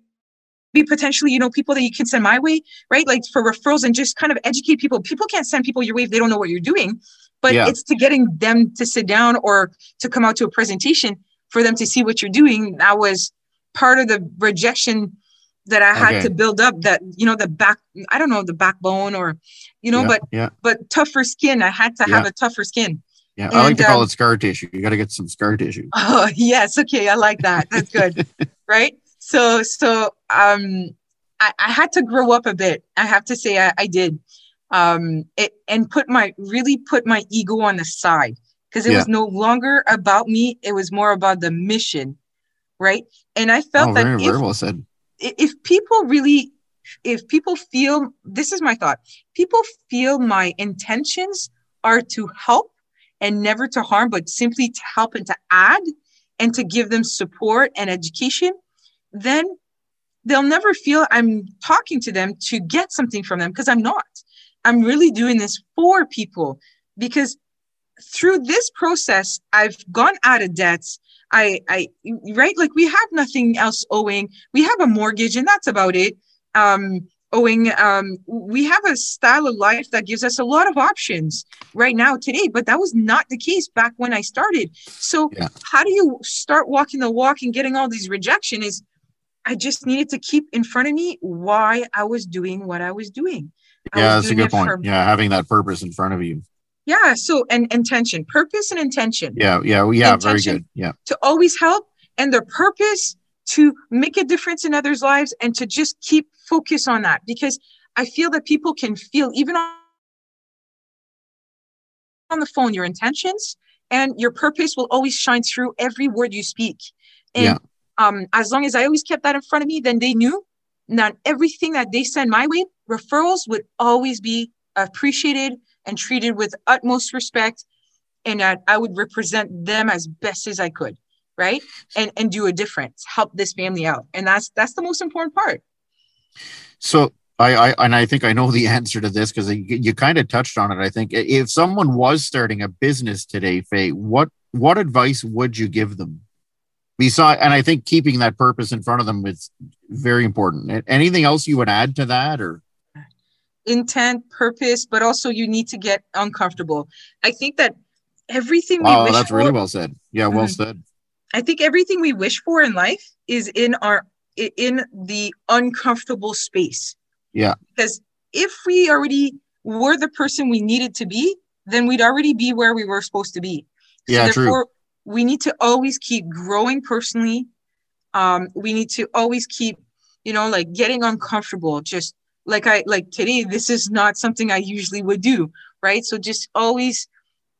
potentially you know people that you can send my way right like for referrals and just kind of educate people people can't send people your way if they don't know what you're doing but yeah. it's to getting them to sit down or to come out to a presentation for them to see what you're doing that was part of the rejection that I had okay. to build up that you know the back I don't know the backbone or you know yeah, but yeah. but tougher skin I had to yeah. have a tougher skin yeah, I like to call um, it scar tissue. You got to get some scar tissue. *laughs* Oh yes, okay, I like that. That's good, *laughs* right? So so um, I, I had to grow up a bit. I have to say I, I did, um, it, and put my really put my ego on the side because it yeah. was no longer about me. It was more about the mission, right? And I felt oh, that very, if, very well said. If people really, if people feel, this is my thought. People feel my intentions are to help and never to harm, but simply to help and to add and to give them support and education, then they'll never feel I'm talking to them to get something from them because I'm not. I'm really doing this for people because through this process, I've gone out of debts. I, I, right, like we have nothing else owing. We have a mortgage, and that's about it. Um, owing um, we have a style of life that gives us a lot of options right now today but that was not the case back when i started. So yeah. how do you start walking the walk and getting all these rejection is i just needed to keep in front of me why i was doing what i was doing. I yeah that's a good point. for, yeah having that purpose in front of you. Yeah so and intention purpose and intention. Yeah yeah yeah intention very good. Yeah. to always help and the purpose to make a difference in others' lives and to just keep focus on that because I feel that people can feel even on the phone your intentions and your purpose will always shine through every word you speak. And yeah. um, as long as I always kept that in front of me, then they knew that everything that they send my way, referrals would always be appreciated and treated with utmost respect, and that I would represent them as best as I could right and and do a difference help this family out and that's that's the most important part so I, I and I think I know the *laughs* answer to this because you, you kind of touched on it. I think if someone was starting a business today, Faye, what what advice would you give them? Besides, and I think keeping that purpose in front of them is very important. Anything else you would add to that, or intent, purpose, but also you need to get uncomfortable. I think that everything. Wow, that's for, really well said. Yeah, well mm-hmm. said. I think everything we wish for in life is in our in the uncomfortable space. Yeah. Because if we already were the person we needed to be, then we'd already be where we were supposed to be. So yeah, therefore, true. we need to always keep growing personally. Um, we need to always keep, you know, like getting uncomfortable. Just like I like today, this is not something I usually would do, right? So just always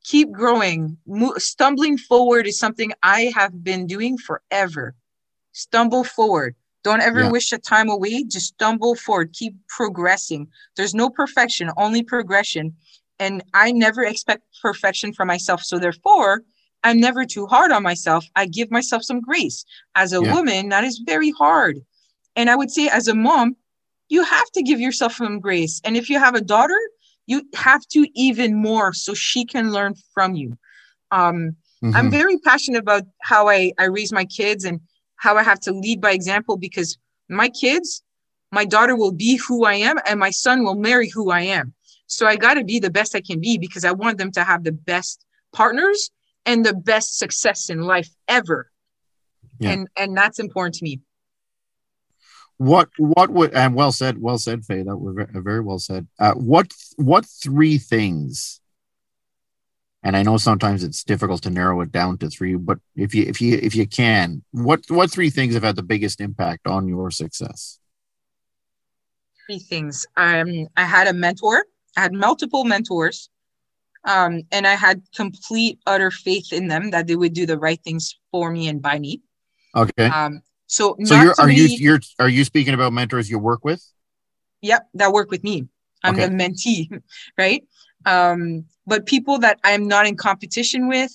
keep growing. Mo- stumbling forward is something I have been doing forever. Stumble forward. Don't ever yeah. wish a time away. Just stumble forward. Keep progressing. There's no perfection, only progression. And I never expect perfection for myself. So therefore, I'm never too hard on myself. I give myself some grace. As a yeah. woman, that is very hard. And I would say, as a mom, you have to give yourself some grace. And if you have a daughter, you have to even more so she can learn from you. Um, mm-hmm. I'm very passionate about how I, I raise my kids and how I have to lead by example because my kids, my daughter will be who I am and my son will marry who I am. So I got to be the best I can be because I want them to have the best partners and the best success in life ever. Yeah. And and that's important to me. What what would and well said, well said, Faye. That was very well said. Uh, what what three things? And I know sometimes it's difficult to narrow it down to three, but if you if you if you can, what what three things have had the biggest impact on your success? Three things. Um, I had a mentor. I had multiple mentors um, and I had complete, utter faith in them that they would do the right things for me and by me. Okay. Um, so, so you're, are you you're are you speaking about mentors you work with? Yep, that work with me. I'm okay. the mentee, *laughs* right? Um, but people that I'm not in competition with,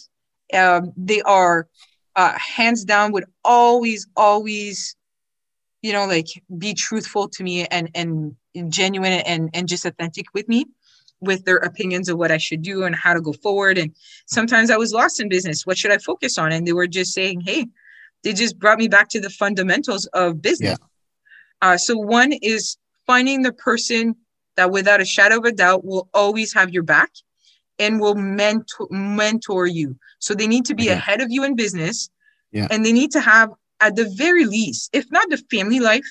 um, they are uh, hands down would always, always, you know, like be truthful to me and and genuine and and just authentic with me with their opinions of what I should do and how to go forward. And sometimes I was lost in business. What should I focus on? And they were just saying, hey, they just brought me back to the fundamentals of business. Yeah. Uh, so one is finding the person that without a shadow of a doubt will always have your back and will mentor mentor you. So they need to be ahead of you in business. Yeah. And they need to have at the very least, if not the family life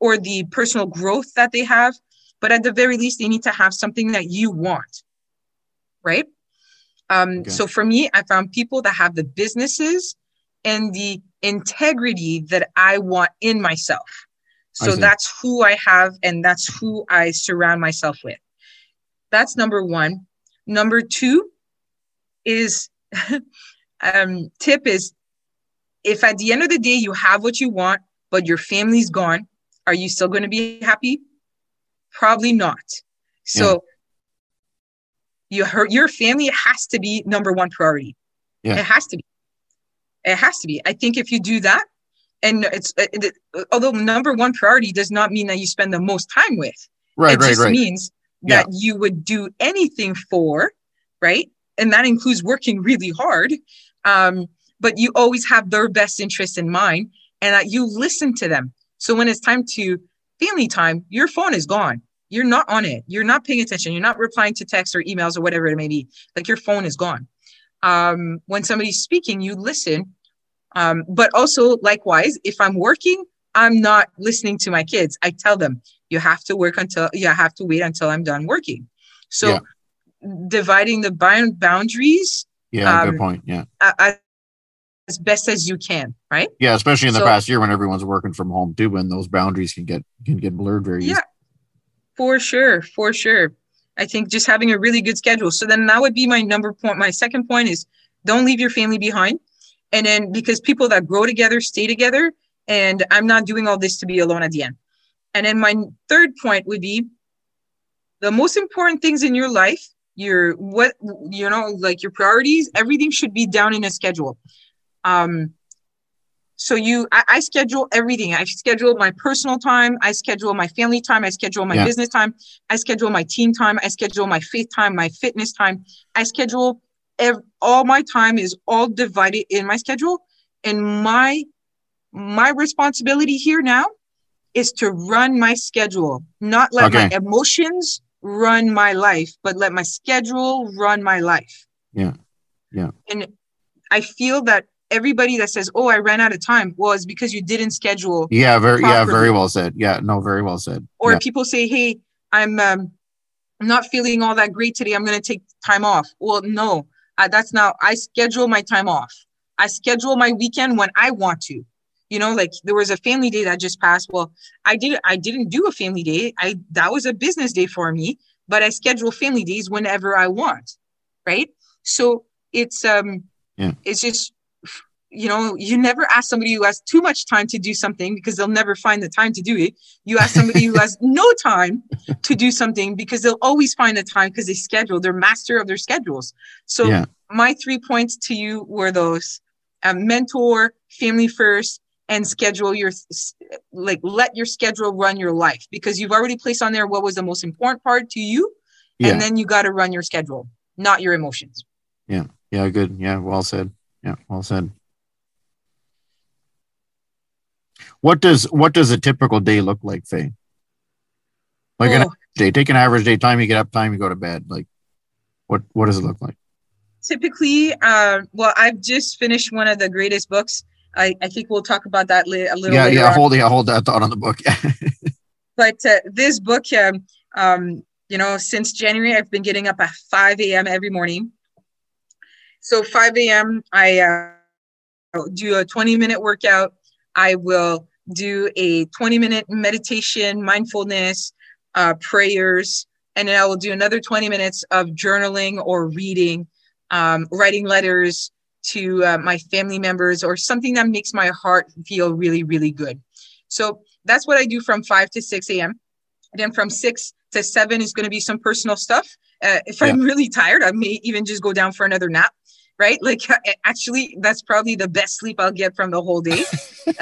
or the personal growth that they have, but at the very least, they need to have something that you want, right? Um, okay. So for me, I found people that have the businesses and the integrity that I want in myself. So that's who I have, and that's who I surround myself with. That's number one. Number two is *laughs* um, tip is if at the end of the day you have what you want, but your family's gone, are you still going to be happy? Probably not. So yeah. you your family has to be number one priority. Yeah. It has to be. It has to be. I think if you do that, and it's it, although number one priority does not mean that you spend the most time with. Right, it right, just right. means that yeah. you would do anything for, right? And that includes working really hard. Um, but you always have their best interest in mind and that you listen to them. So when it's time to family time, your phone is gone. You're not on it. You're not paying attention. You're not replying to texts or emails or whatever it may be. Like your phone is gone. Um, when somebody's speaking, you listen. Um, but also, likewise, if I'm working, I'm not listening to my kids. I tell them, you have to work until you have to wait until I'm done working. So, yeah. dividing the boundaries. Yeah, um, good point. Yeah. I, as best as you can, right? Yeah, especially in the so, past year when everyone's working from home too, when those boundaries can get can get blurred very yeah, For sure, for sure. I think just having a really good schedule. So then that would be my number point. My second point is don't leave your family behind. And then because people that grow together stay together, and I'm not doing all this to be alone at the end. And then my third point would be the most important things in your life, your what you know, like your priorities, everything should be down in a schedule. Um, so you, I, I, schedule everything. I schedule my personal time. I schedule my family time. I schedule my yeah. business time. I schedule my team time. I schedule my faith time, my fitness time. I schedule ev- all my time is all divided in my schedule. And my, my responsibility here now is to run my schedule, not let okay. my emotions run my life, but let my schedule run my life. Yeah. Yeah. And I feel that everybody that says, "Oh, I ran out of time," well, it's because you didn't schedule. Yeah, very properly. yeah, very well said. Yeah, no, very well said. Or yeah. people say, "Hey, I'm um, not feeling all that great today. I'm going to take time off." Well, no, uh, that's not. I schedule my time off. I schedule my weekend when I want to. You know, like there was a family day that just passed. Well, I did I didn't do a family day. I that was a business day for me, but I schedule family days whenever I want. Right. So it's um yeah. it's just you know, you never ask somebody who has too much time to do something because they'll never find the time to do it. You ask somebody who has *laughs* no time to do something because they'll always find the time because they schedule. They're master of their schedules. So yeah. my three points to you were those: um, mentor, family first, and schedule your like let your schedule run your life because you've already placed on there what was the most important part to you, yeah. and then you got to run your schedule, not your emotions. Yeah. Yeah. Good. Yeah. Well said. Yeah. Well said. What does what does a typical day look like, Faye? Like oh. an day, take an average day, time you get up, time you go to bed. Like, what what does it look like? Typically, uh, well, I've just finished one of the greatest books. I, I think we'll talk about that li- a little. Yeah, yeah. On. Hold yeah, hold that thought on the book. *laughs* but uh, this book, um, um, you know, since January, I've been getting up at 5 a.m. every morning. So 5 a.m. I uh, do a 20 minute workout. I will do a 20 minute meditation, mindfulness, uh, prayers, and then I will do another 20 minutes of journaling or reading, um, writing letters to uh, my family members, or something that makes my heart feel really, really good. So that's what I do from 5 to 6 a.m. Then from 6 to 7 is going to be some personal stuff. Uh, if yeah. I'm really tired, I may even just go down for another nap right? Like *laughs* actually, that's probably the best sleep I'll get from the whole day. *laughs*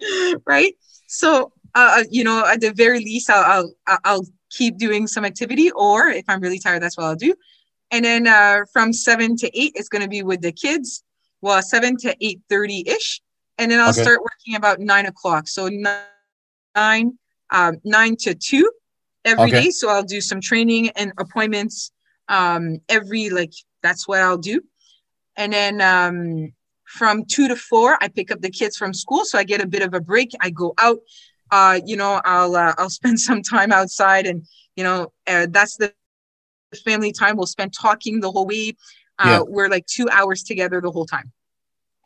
*laughs* right? So, uh, uh, you know, at the very least, I'll, I'll, I'll keep doing some activity, or if I'm really tired, that's what I'll do. And then uh, from seven to eight, it's going to be with the kids. Well, seven to eight thirty ish, and then I'll okay. start working about nine o'clock. So nine, um, nine to two every okay. day. So I'll do some training and appointments um, every like that's what I'll do. And then um, from two to four, I pick up the kids from school, so I get a bit of a break. I go out. Uh, you know, I'll uh, I'll *laughs* spend some time outside, and you know, uh, that's the family time. We'll spend talking the whole way. Uh, yeah. We're like two hours together the whole time.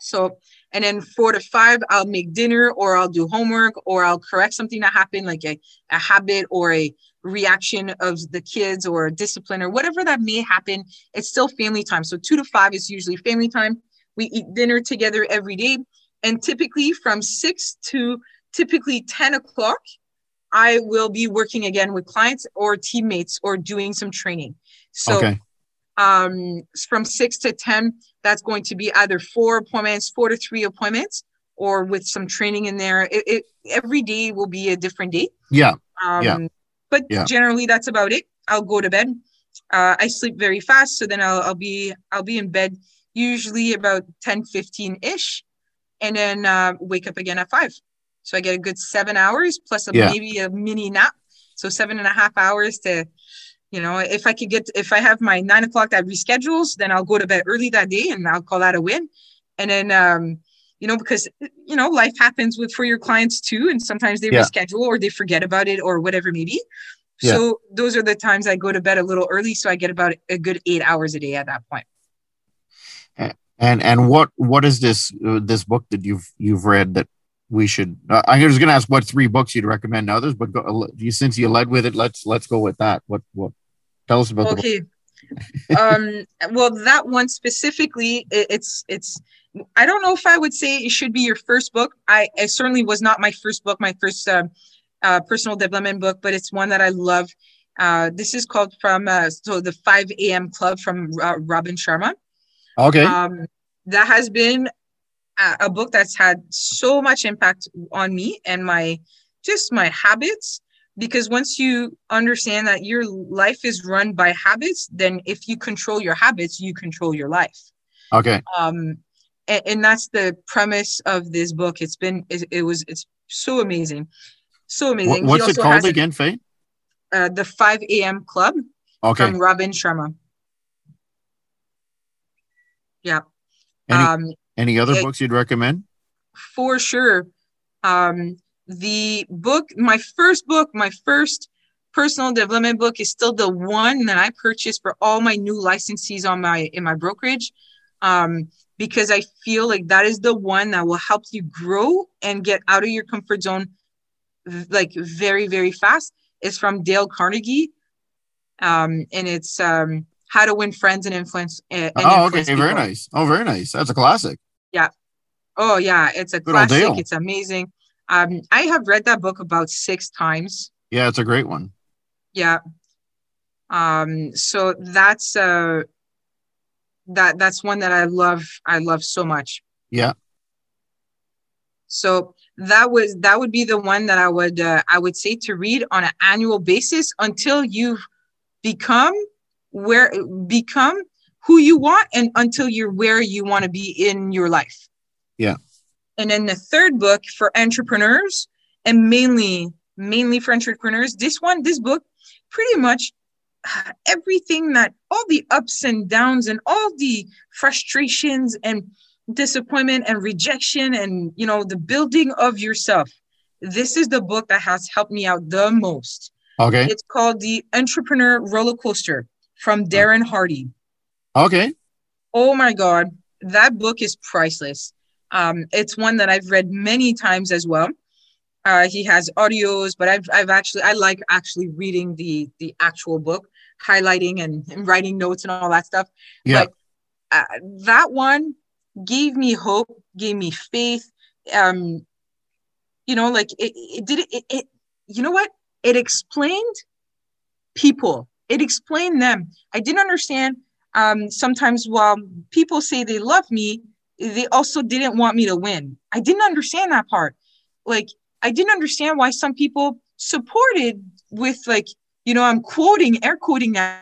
So, and then four to five, I'll make dinner, or I'll do homework, or I'll correct something that happened, like a, a habit or a reaction of the kids or discipline or whatever that may happen, it's still family time. So two to five is usually family time. We eat dinner together every day. And typically from six to typically 10 o'clock, I will be working again with clients or teammates or doing some training. So okay. um, from six to 10, that's going to be either four appointments, four to three appointments, or with some training in there. It, it every day will be a different day. Yeah. Um, yeah. But yeah. generally, that's about it. I'll go to bed. Uh, I sleep very fast, so then I'll, I'll be I'll be in bed usually about 10, 15 ish, and then uh, wake up again at five. So I get a good seven hours plus a, yeah. maybe a mini nap. So seven and a half hours to, you know, if I could get if I have my nine o'clock that reschedules, then I'll go to bed early that day, and I'll call that a win. And then um, you know, because you know, life happens with for your clients too, and sometimes they yeah. reschedule or they forget about it or whatever maybe. Yeah. So those are the times I go to bed a little early, so I get about a good eight hours a day at that point. And and what what is this uh, this book that you've you've read that we should? Uh, I was going to ask what three books you'd recommend to others, but go, uh, you, since you led with it, let's let's go with that. What what? Tell us about okay. um, well, that one specifically, it, it's it's I don't know if I would say it should be your first book. I it certainly was not my first book, my first uh, uh, personal development book, but it's one that I love. Uh, this is called from uh, so the 5 a.m. Club from Robin Sharma. Okay. Um, that has been a, a book that's had so much impact on me and my just my habits because once you understand that your life is run by habits then if you control your habits you control your life okay um and, and that's the premise of this book. It's been it, it was it's so amazing, so amazing. What's it called again, Faye? Uh, the 5 a.m. Club. Okay. From Robin Sharma. Yeah. Any, um, any other it, books you'd recommend? For sure. Um, the book, my first book, my first personal development book is still the one that I purchased for all my new licensees on my in my brokerage. Um, because I feel like that is the one that will help you grow and get out of your comfort zone like very very fast. It's from Dale Carnegie, um, and it's um, How to Win Friends and Influence. Uh, and oh, influence okay, people. very nice. Oh, very nice. That's a classic. Yeah. Oh, yeah. It's a Good classic. It's amazing. Um, I have read that book about six times. Yeah, it's a great one. Yeah. Um, so that's uh that that's one that I love. I love so much. Yeah. So that was that would be the one that I would uh, I would say to read on an annual basis until you've become where become who you want and until you're where you want to be in your life. Yeah. And then the third book for entrepreneurs and mainly mainly for entrepreneurs, this one this book pretty much *sighs* everything that all the ups and downs and all the frustrations and disappointment and rejection and you know the building of yourself this is the book that has helped me out the most okay it's called the entrepreneur roller coaster from darren hardy okay oh my god that book is priceless um, it's one that i've read many times as well uh, he has audios but i've i've actually i like actually reading the the actual book highlighting and, and writing notes and all that stuff. Yeah. But uh, that one gave me hope, gave me faith. Um, you know, like it, it did it, it, it, you know what? It explained people. It explained them. I didn't understand. Um, sometimes while people say they love me, they also didn't want me to win. I didn't understand that part. Like, I didn't understand why some people supported with like you know, I'm quoting, air quoting now,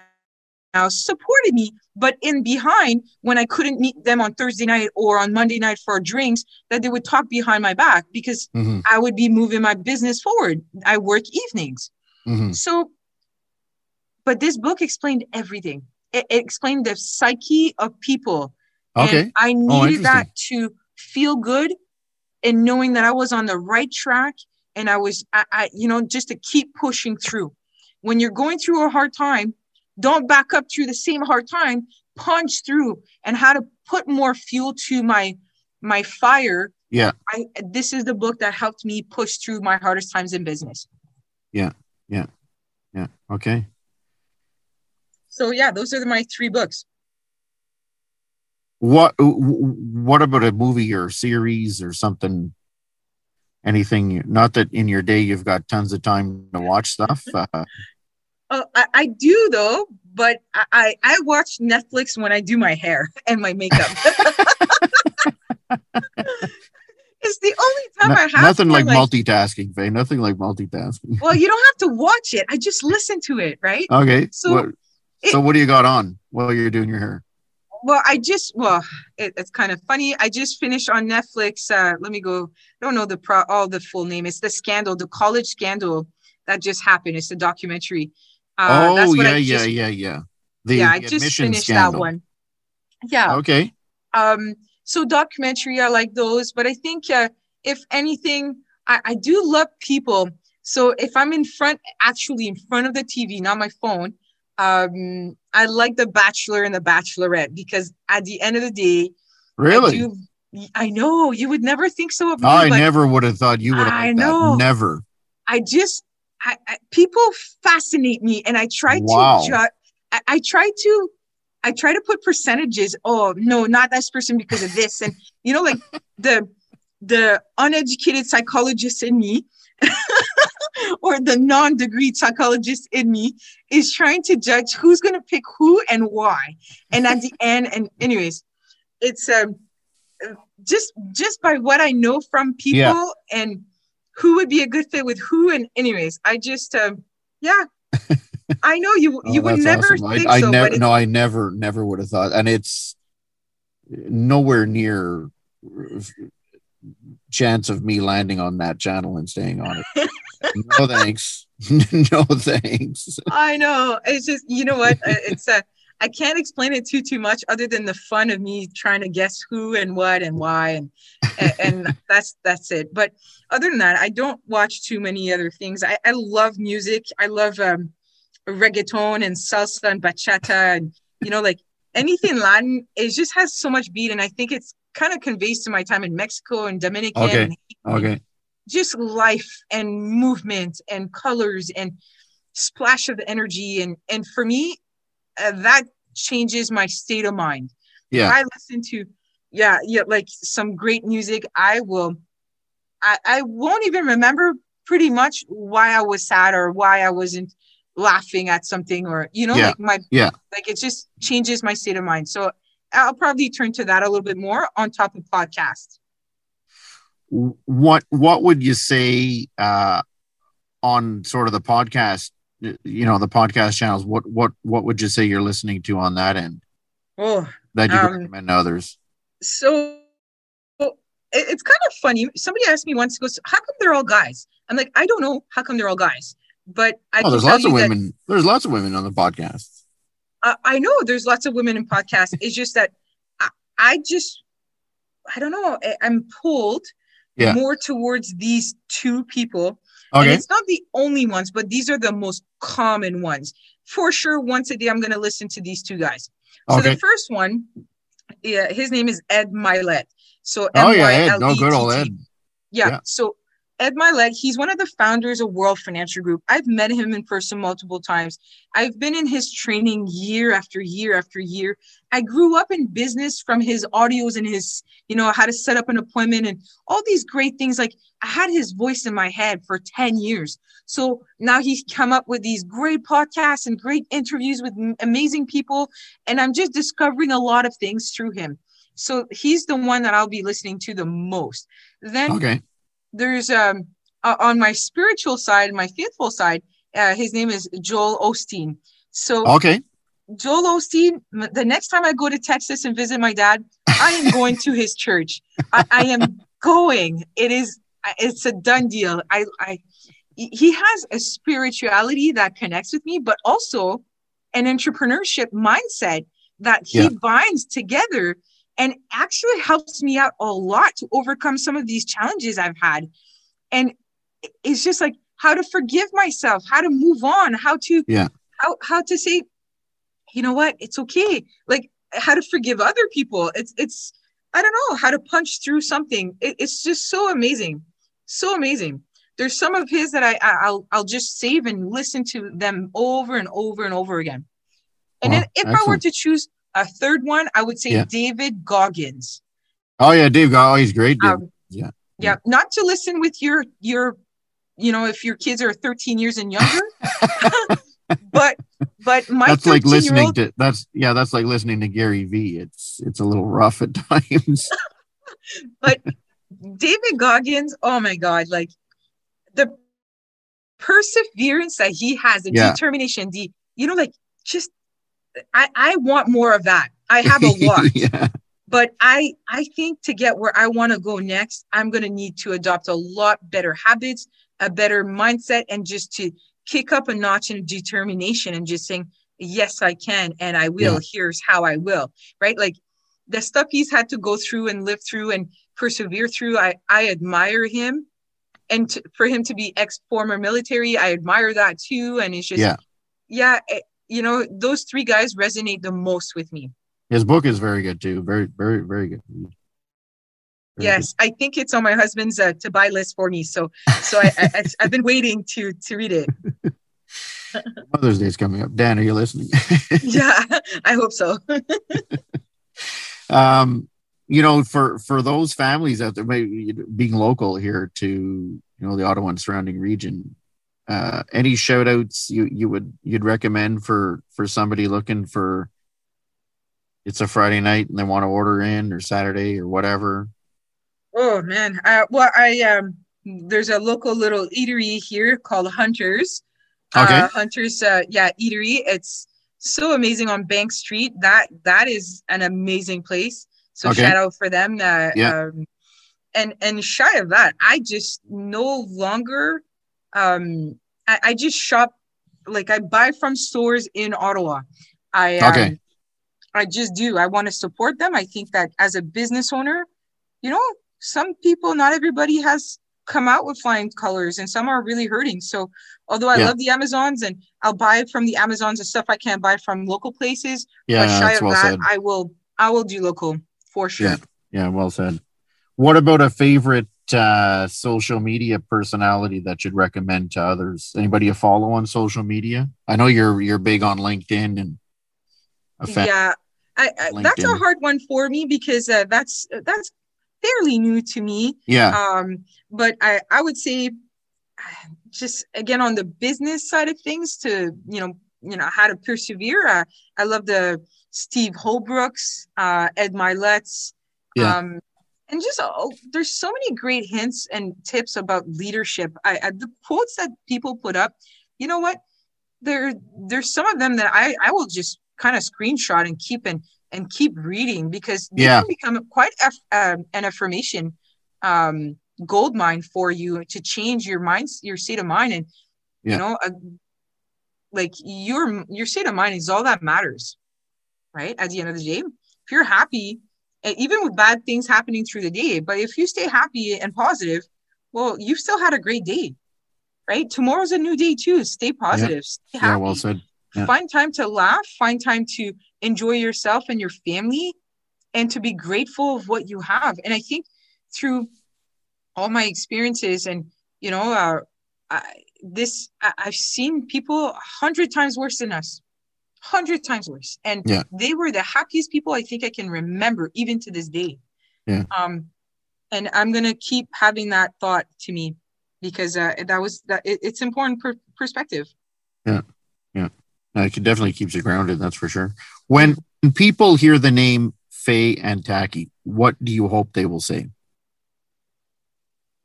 now, supported me, but in behind, when I couldn't meet them on Thursday night or on Monday night for drinks, that they would talk behind my back because mm-hmm. I would be moving my business forward. I work evenings. Mm-hmm. So, but this book explained everything. It, it explained the psyche of people. Okay. And I oh, needed oh, that to feel good and knowing that I was on the right track and I was, I, I, you know, just to keep pushing through when you're going through a hard time, don't back up through the same hard time, punch through and how to put more fuel to my my fire. Yeah. I this is the book that helped me push through my hardest times in business. Yeah. Yeah. Yeah. Okay. So yeah, those are my three books. What what about a movie or series or something? Anything not that in your day you've got tons of time to watch stuff uh, oh, I, I, do though but I, I watch netflix when i do my hair *laughs* and my makeup. *laughs* It's the only time no, i have nothing like, like, multitasking Faye. nothing like multitasking. Well you don't have to watch it. I just listen to it right? Okay so what, so what do you got on while you're doing your hair well, I just well, it, it's kind of funny. I just finished on Netflix. Uh, let me go. I don't know the pro all the full name. It's the scandal, the college scandal that just happened. It's a documentary. Uh, oh yeah, just, yeah, yeah, yeah. The, yeah, I just finished scandal. that one. Yeah. Okay. Um. So documentary, I like those, but I think uh, if anything, I, I do love people. So if I'm in front, actually in front of the TV, not my phone, um, I like The Bachelor and The Bachelorette because at the end of the day, really, I, do, I know you would never think so of me. I never would have thought you would have. I know, that. never. I just, I, I, people fascinate me, and I try wow. to, ju- I, I try to, I try to put percentages. Oh no, not this person because of this, and you know, like *laughs* the the uneducated psychologist in me *laughs* *laughs* or the non-degree psychologist in me is trying to judge who's going to pick who and why and at the *laughs* end and anyways it's um just just by what i know from people yeah. and who would be a good fit with who and anyways i just um yeah *laughs* i know you oh, you would never awesome. think I, I so, never no i never never would have thought and it's nowhere near chance of me landing on that channel and staying on it. *laughs* no thanks. *laughs* no thanks. I know. It's just you know what? It's a I can't explain it too too much other than the fun of me trying to guess who and what and why and and, and *laughs* that's that's it. But other than that, I don't watch too many other things. I, I love music. I love um reggaeton and salsa and bachata and you know like anything Latin, it just has so much beat, and I think it's kind of conveys to my time in Mexico and Dominican. Okay. and Okay. Just life and movement and colors and splash of energy and and for me uh, that changes my state of mind Yeah. if i listen to yeah yeah like some great music i will i i won't even remember pretty much why i was sad or why i wasn't laughing at something or you know Yeah. like my Yeah. like it just changes my state of mind so i'll probably turn to that a little bit more on top of podcast what what would you say uh on sort of the podcast you know the podcast channels what what what would you say you're listening to on that end oh that you Um, recommend to others so it's kind of funny. Somebody asked me once, goes, "How come they're all guys?" I'm like, I don't know. How come they're all guys? But I oh there's lots of you that- women there's lots of women on the podcast I, I know there's lots of women in podcasts. it's just that I, I just, I don't know. I, I'm pulled Yeah. more towards these two people. And it's not the only ones, but these are the most common ones. For sure, once a day, I'm going to listen to these two guys. So okay the first one, yeah, his name is Ed Mylett. So oh yeah ed no good old ed Yeah. Yeah. So Ed Mylett, he's one of the founders of World Financial Group. I've met him in person multiple times. I've been in his training year after year after year. I grew up in business from his audios and his, you know, how to set up an appointment and all these great things. Like I had his voice in my head for 10 years. So now he's come up with these great podcasts and great interviews with amazing people. And I'm just discovering a lot of things through him. So he's the one that I'll be listening to the most. Then okay there's um uh, on my spiritual side, my faithful side, uh, his name is Joel Osteen. So okay Joel Osteen, the next time I go to Texas and visit my dad, I am going to his church. I, I am going. It is it's a done deal. I I he has a spirituality that connects with me, but also an entrepreneurship mindset that he Yeah. binds together and actually helps me out a lot to overcome some of these challenges I've had. And it's just like how to forgive myself, how to move on, how to Yeah. how how to say, you know what, it's okay. Like how to forgive other people. It's it's I don't know how to punch through something. It, it's just so amazing, so amazing. There's some of his that I I- I'll I'll just save and listen to them over and over and over again. And Wow, then if I were to choose a third one, I would say Yeah. David Goggins. oh yeah dave oh he's great. Um, Yeah. yeah, not to listen with your your, you know, if your kids are 13 years and younger, *laughs* but but my that's like listening to that's yeah that's like listening to gary vee it's it's a little rough at *laughs* times but David Goggins. Oh my God, like the perseverance that he has, the Yeah. determination, the you know, like just I I want more of that. I have a *laughs* lot. yeah but i i think to get where i want to go next i'm going to need to adopt a lot better habits a better mindset and just to kick up a notch in determination and just saying yes i can and i will Yeah. here's how i will right like the stuff he's had to go through and live through and persevere through i i admire him and to, for him to be ex former military i admire that too and it's just Yeah. yeah it, you know those three guys resonate the most with me his book is very good too very very very good Very Yes, I think it's on my husband's uh, to buy list for me. So, so I, I, I've been waiting to to read it. good. *laughs* mother's day's coming up dan are you listening *laughs* Yeah, I hope so. *laughs* um you know for for those families out there maybe being local here to you know the ottawa and surrounding region uh any shout outs you you would you'd recommend for for somebody looking for it's a friday night and they want to order in or saturday or whatever Oh man, uh, well, I um, there's a local little eatery here called Hunters. Okay. Uh, Hunters, uh, yeah, eatery. It's so amazing on Bank Street. That that is an amazing place. So Okay. shout out for them. Uh, Yeah. Um, and and shy of that, I just no longer. Um, I, I just shop like I buy from stores in Ottawa. I um, Okay. I just do. I want to support them. I think that as a business owner, you know, some people, not everybody has come out with flying colors and some are really hurting. So although I yeah. love the Amazons and I'll buy from the Amazons and stuff I can't buy from local places, yeah, but shy of well that, said. I will I will do local for sure. Yeah, yeah, well said. What about a favorite uh, social media personality that you'd recommend to others? Anybody you follow on social media? I know you're you're big on LinkedIn and yeah, I, I, that's a hard one for me because uh, that's that's fairly new to me. Yeah. Um, but I I would say just again on the business side of things to you know you know how to persevere. Uh, I love the Steve Holbrooks, uh, Ed Mylett's. Yeah. Um, and just oh, there's so many great hints and tips about leadership. I, I, the quotes that people put up, you know what? There, there's some of them that I I will just kind of screenshot and keep and and keep reading because they yeah. can become quite um, an affirmation um, gold mine for you to change your mind, your state of mind, and yeah. you know, uh, like your your state of mind is all that matters, right? At the end of the day, if you're happy, even with bad things happening through the day, but if you stay happy and positive, well, you've still had a great day, right? Tomorrow's a new day too. Stay positive. Yeah, stay yeah well said. Yeah. Find time to laugh. Find time to enjoy yourself and your family, and to be grateful of what you have. And I think through all my experiences, and you know, uh, I, this I, I've seen people a hundred times worse than us hundred times worse. And yeah. they were the happiest people I think I can remember, even to this day. Yeah. Um, and I'm gonna keep having that thought to me because uh, that was that. It, it's important per- perspective. Yeah, yeah. it can definitely keeps you grounded. That's for sure. When people hear the name Faye and Tacky, what do you hope they will say?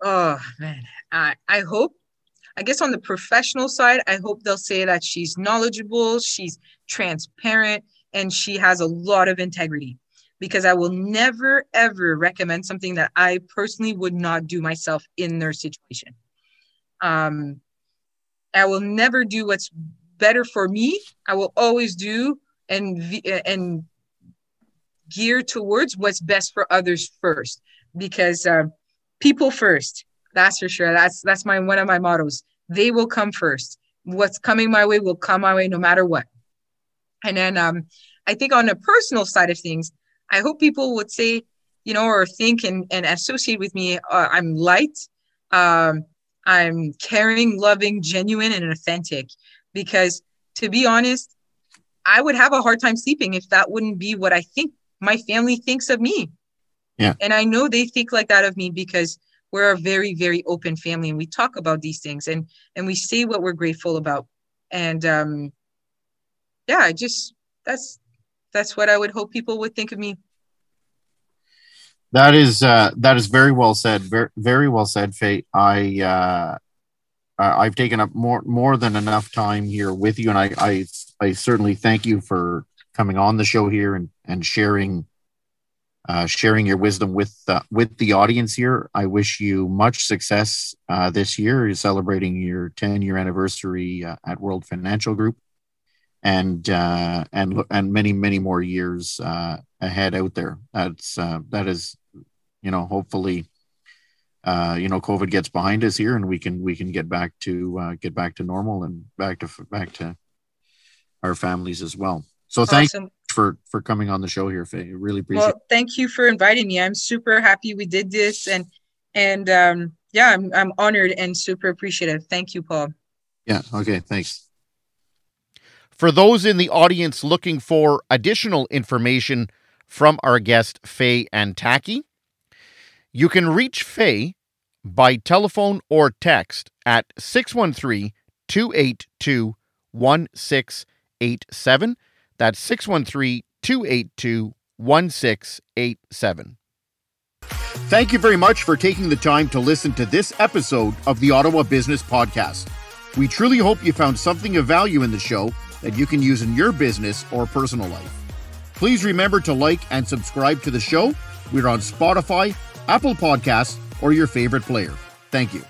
Oh man, I I hope I guess on the professional side, I hope they'll say that she's knowledgeable, she's transparent, and she has a lot of integrity. Because I will never, ever recommend something that I personally would not do myself in their situation. Um, I will never do what's better for me. I will always do and and gear towards what's best for others first. Because uh, people first that's for sure. That's that's my one of my mottos. They will come first. What's coming my way will come my way no matter what. And then um, I think on the personal side of things, I hope people would say, you know, or think and, and associate with me. Uh, I'm light. Um, I'm caring, loving, genuine, and authentic. Because to be honest, I would have a hard time sleeping if that wouldn't be what I think my family thinks of me. Yeah. And I know they think like that of me because we're a very very open family and we talk about these things and and we say what we're grateful about and um yeah i just that's that's what i would hope people would think of me that is uh that is very well said very very well said Faye. i uh I've taken up more more than enough time here with you, and I, I I certainly thank you for coming on the show here and and sharing uh, sharing your wisdom with uh, with the audience here. I wish you much success uh, this year. You're celebrating your 10 year anniversary uh, at World Financial Group, and uh, and and many many more years uh, ahead out there. That's that is, you know, hopefully, you know, COVID gets behind us here, and we can we can get back to get back to normal and back to back to our families as well. So thank awesome for for coming on the show here, Faye. Really appreciate. It. Well, thank you for inviting me. I'm super happy we did this, and and um, yeah, I'm I'm honored and super appreciative. Thank you, Paul. Yeah. Okay. Thanks. For those in the audience looking for additional information from our guest Faye and Tacky, you can reach Faye by telephone or text at 613 282 1687 that's 613 282 1687. Thank you very much for taking the time to listen to this episode of the Ottawa Business Podcast. We truly hope you found something of value in the show that you can use in your business or personal life. Please remember to like and subscribe to the show. We're on Spotify, Apple Podcasts, or your favorite player. Thank you.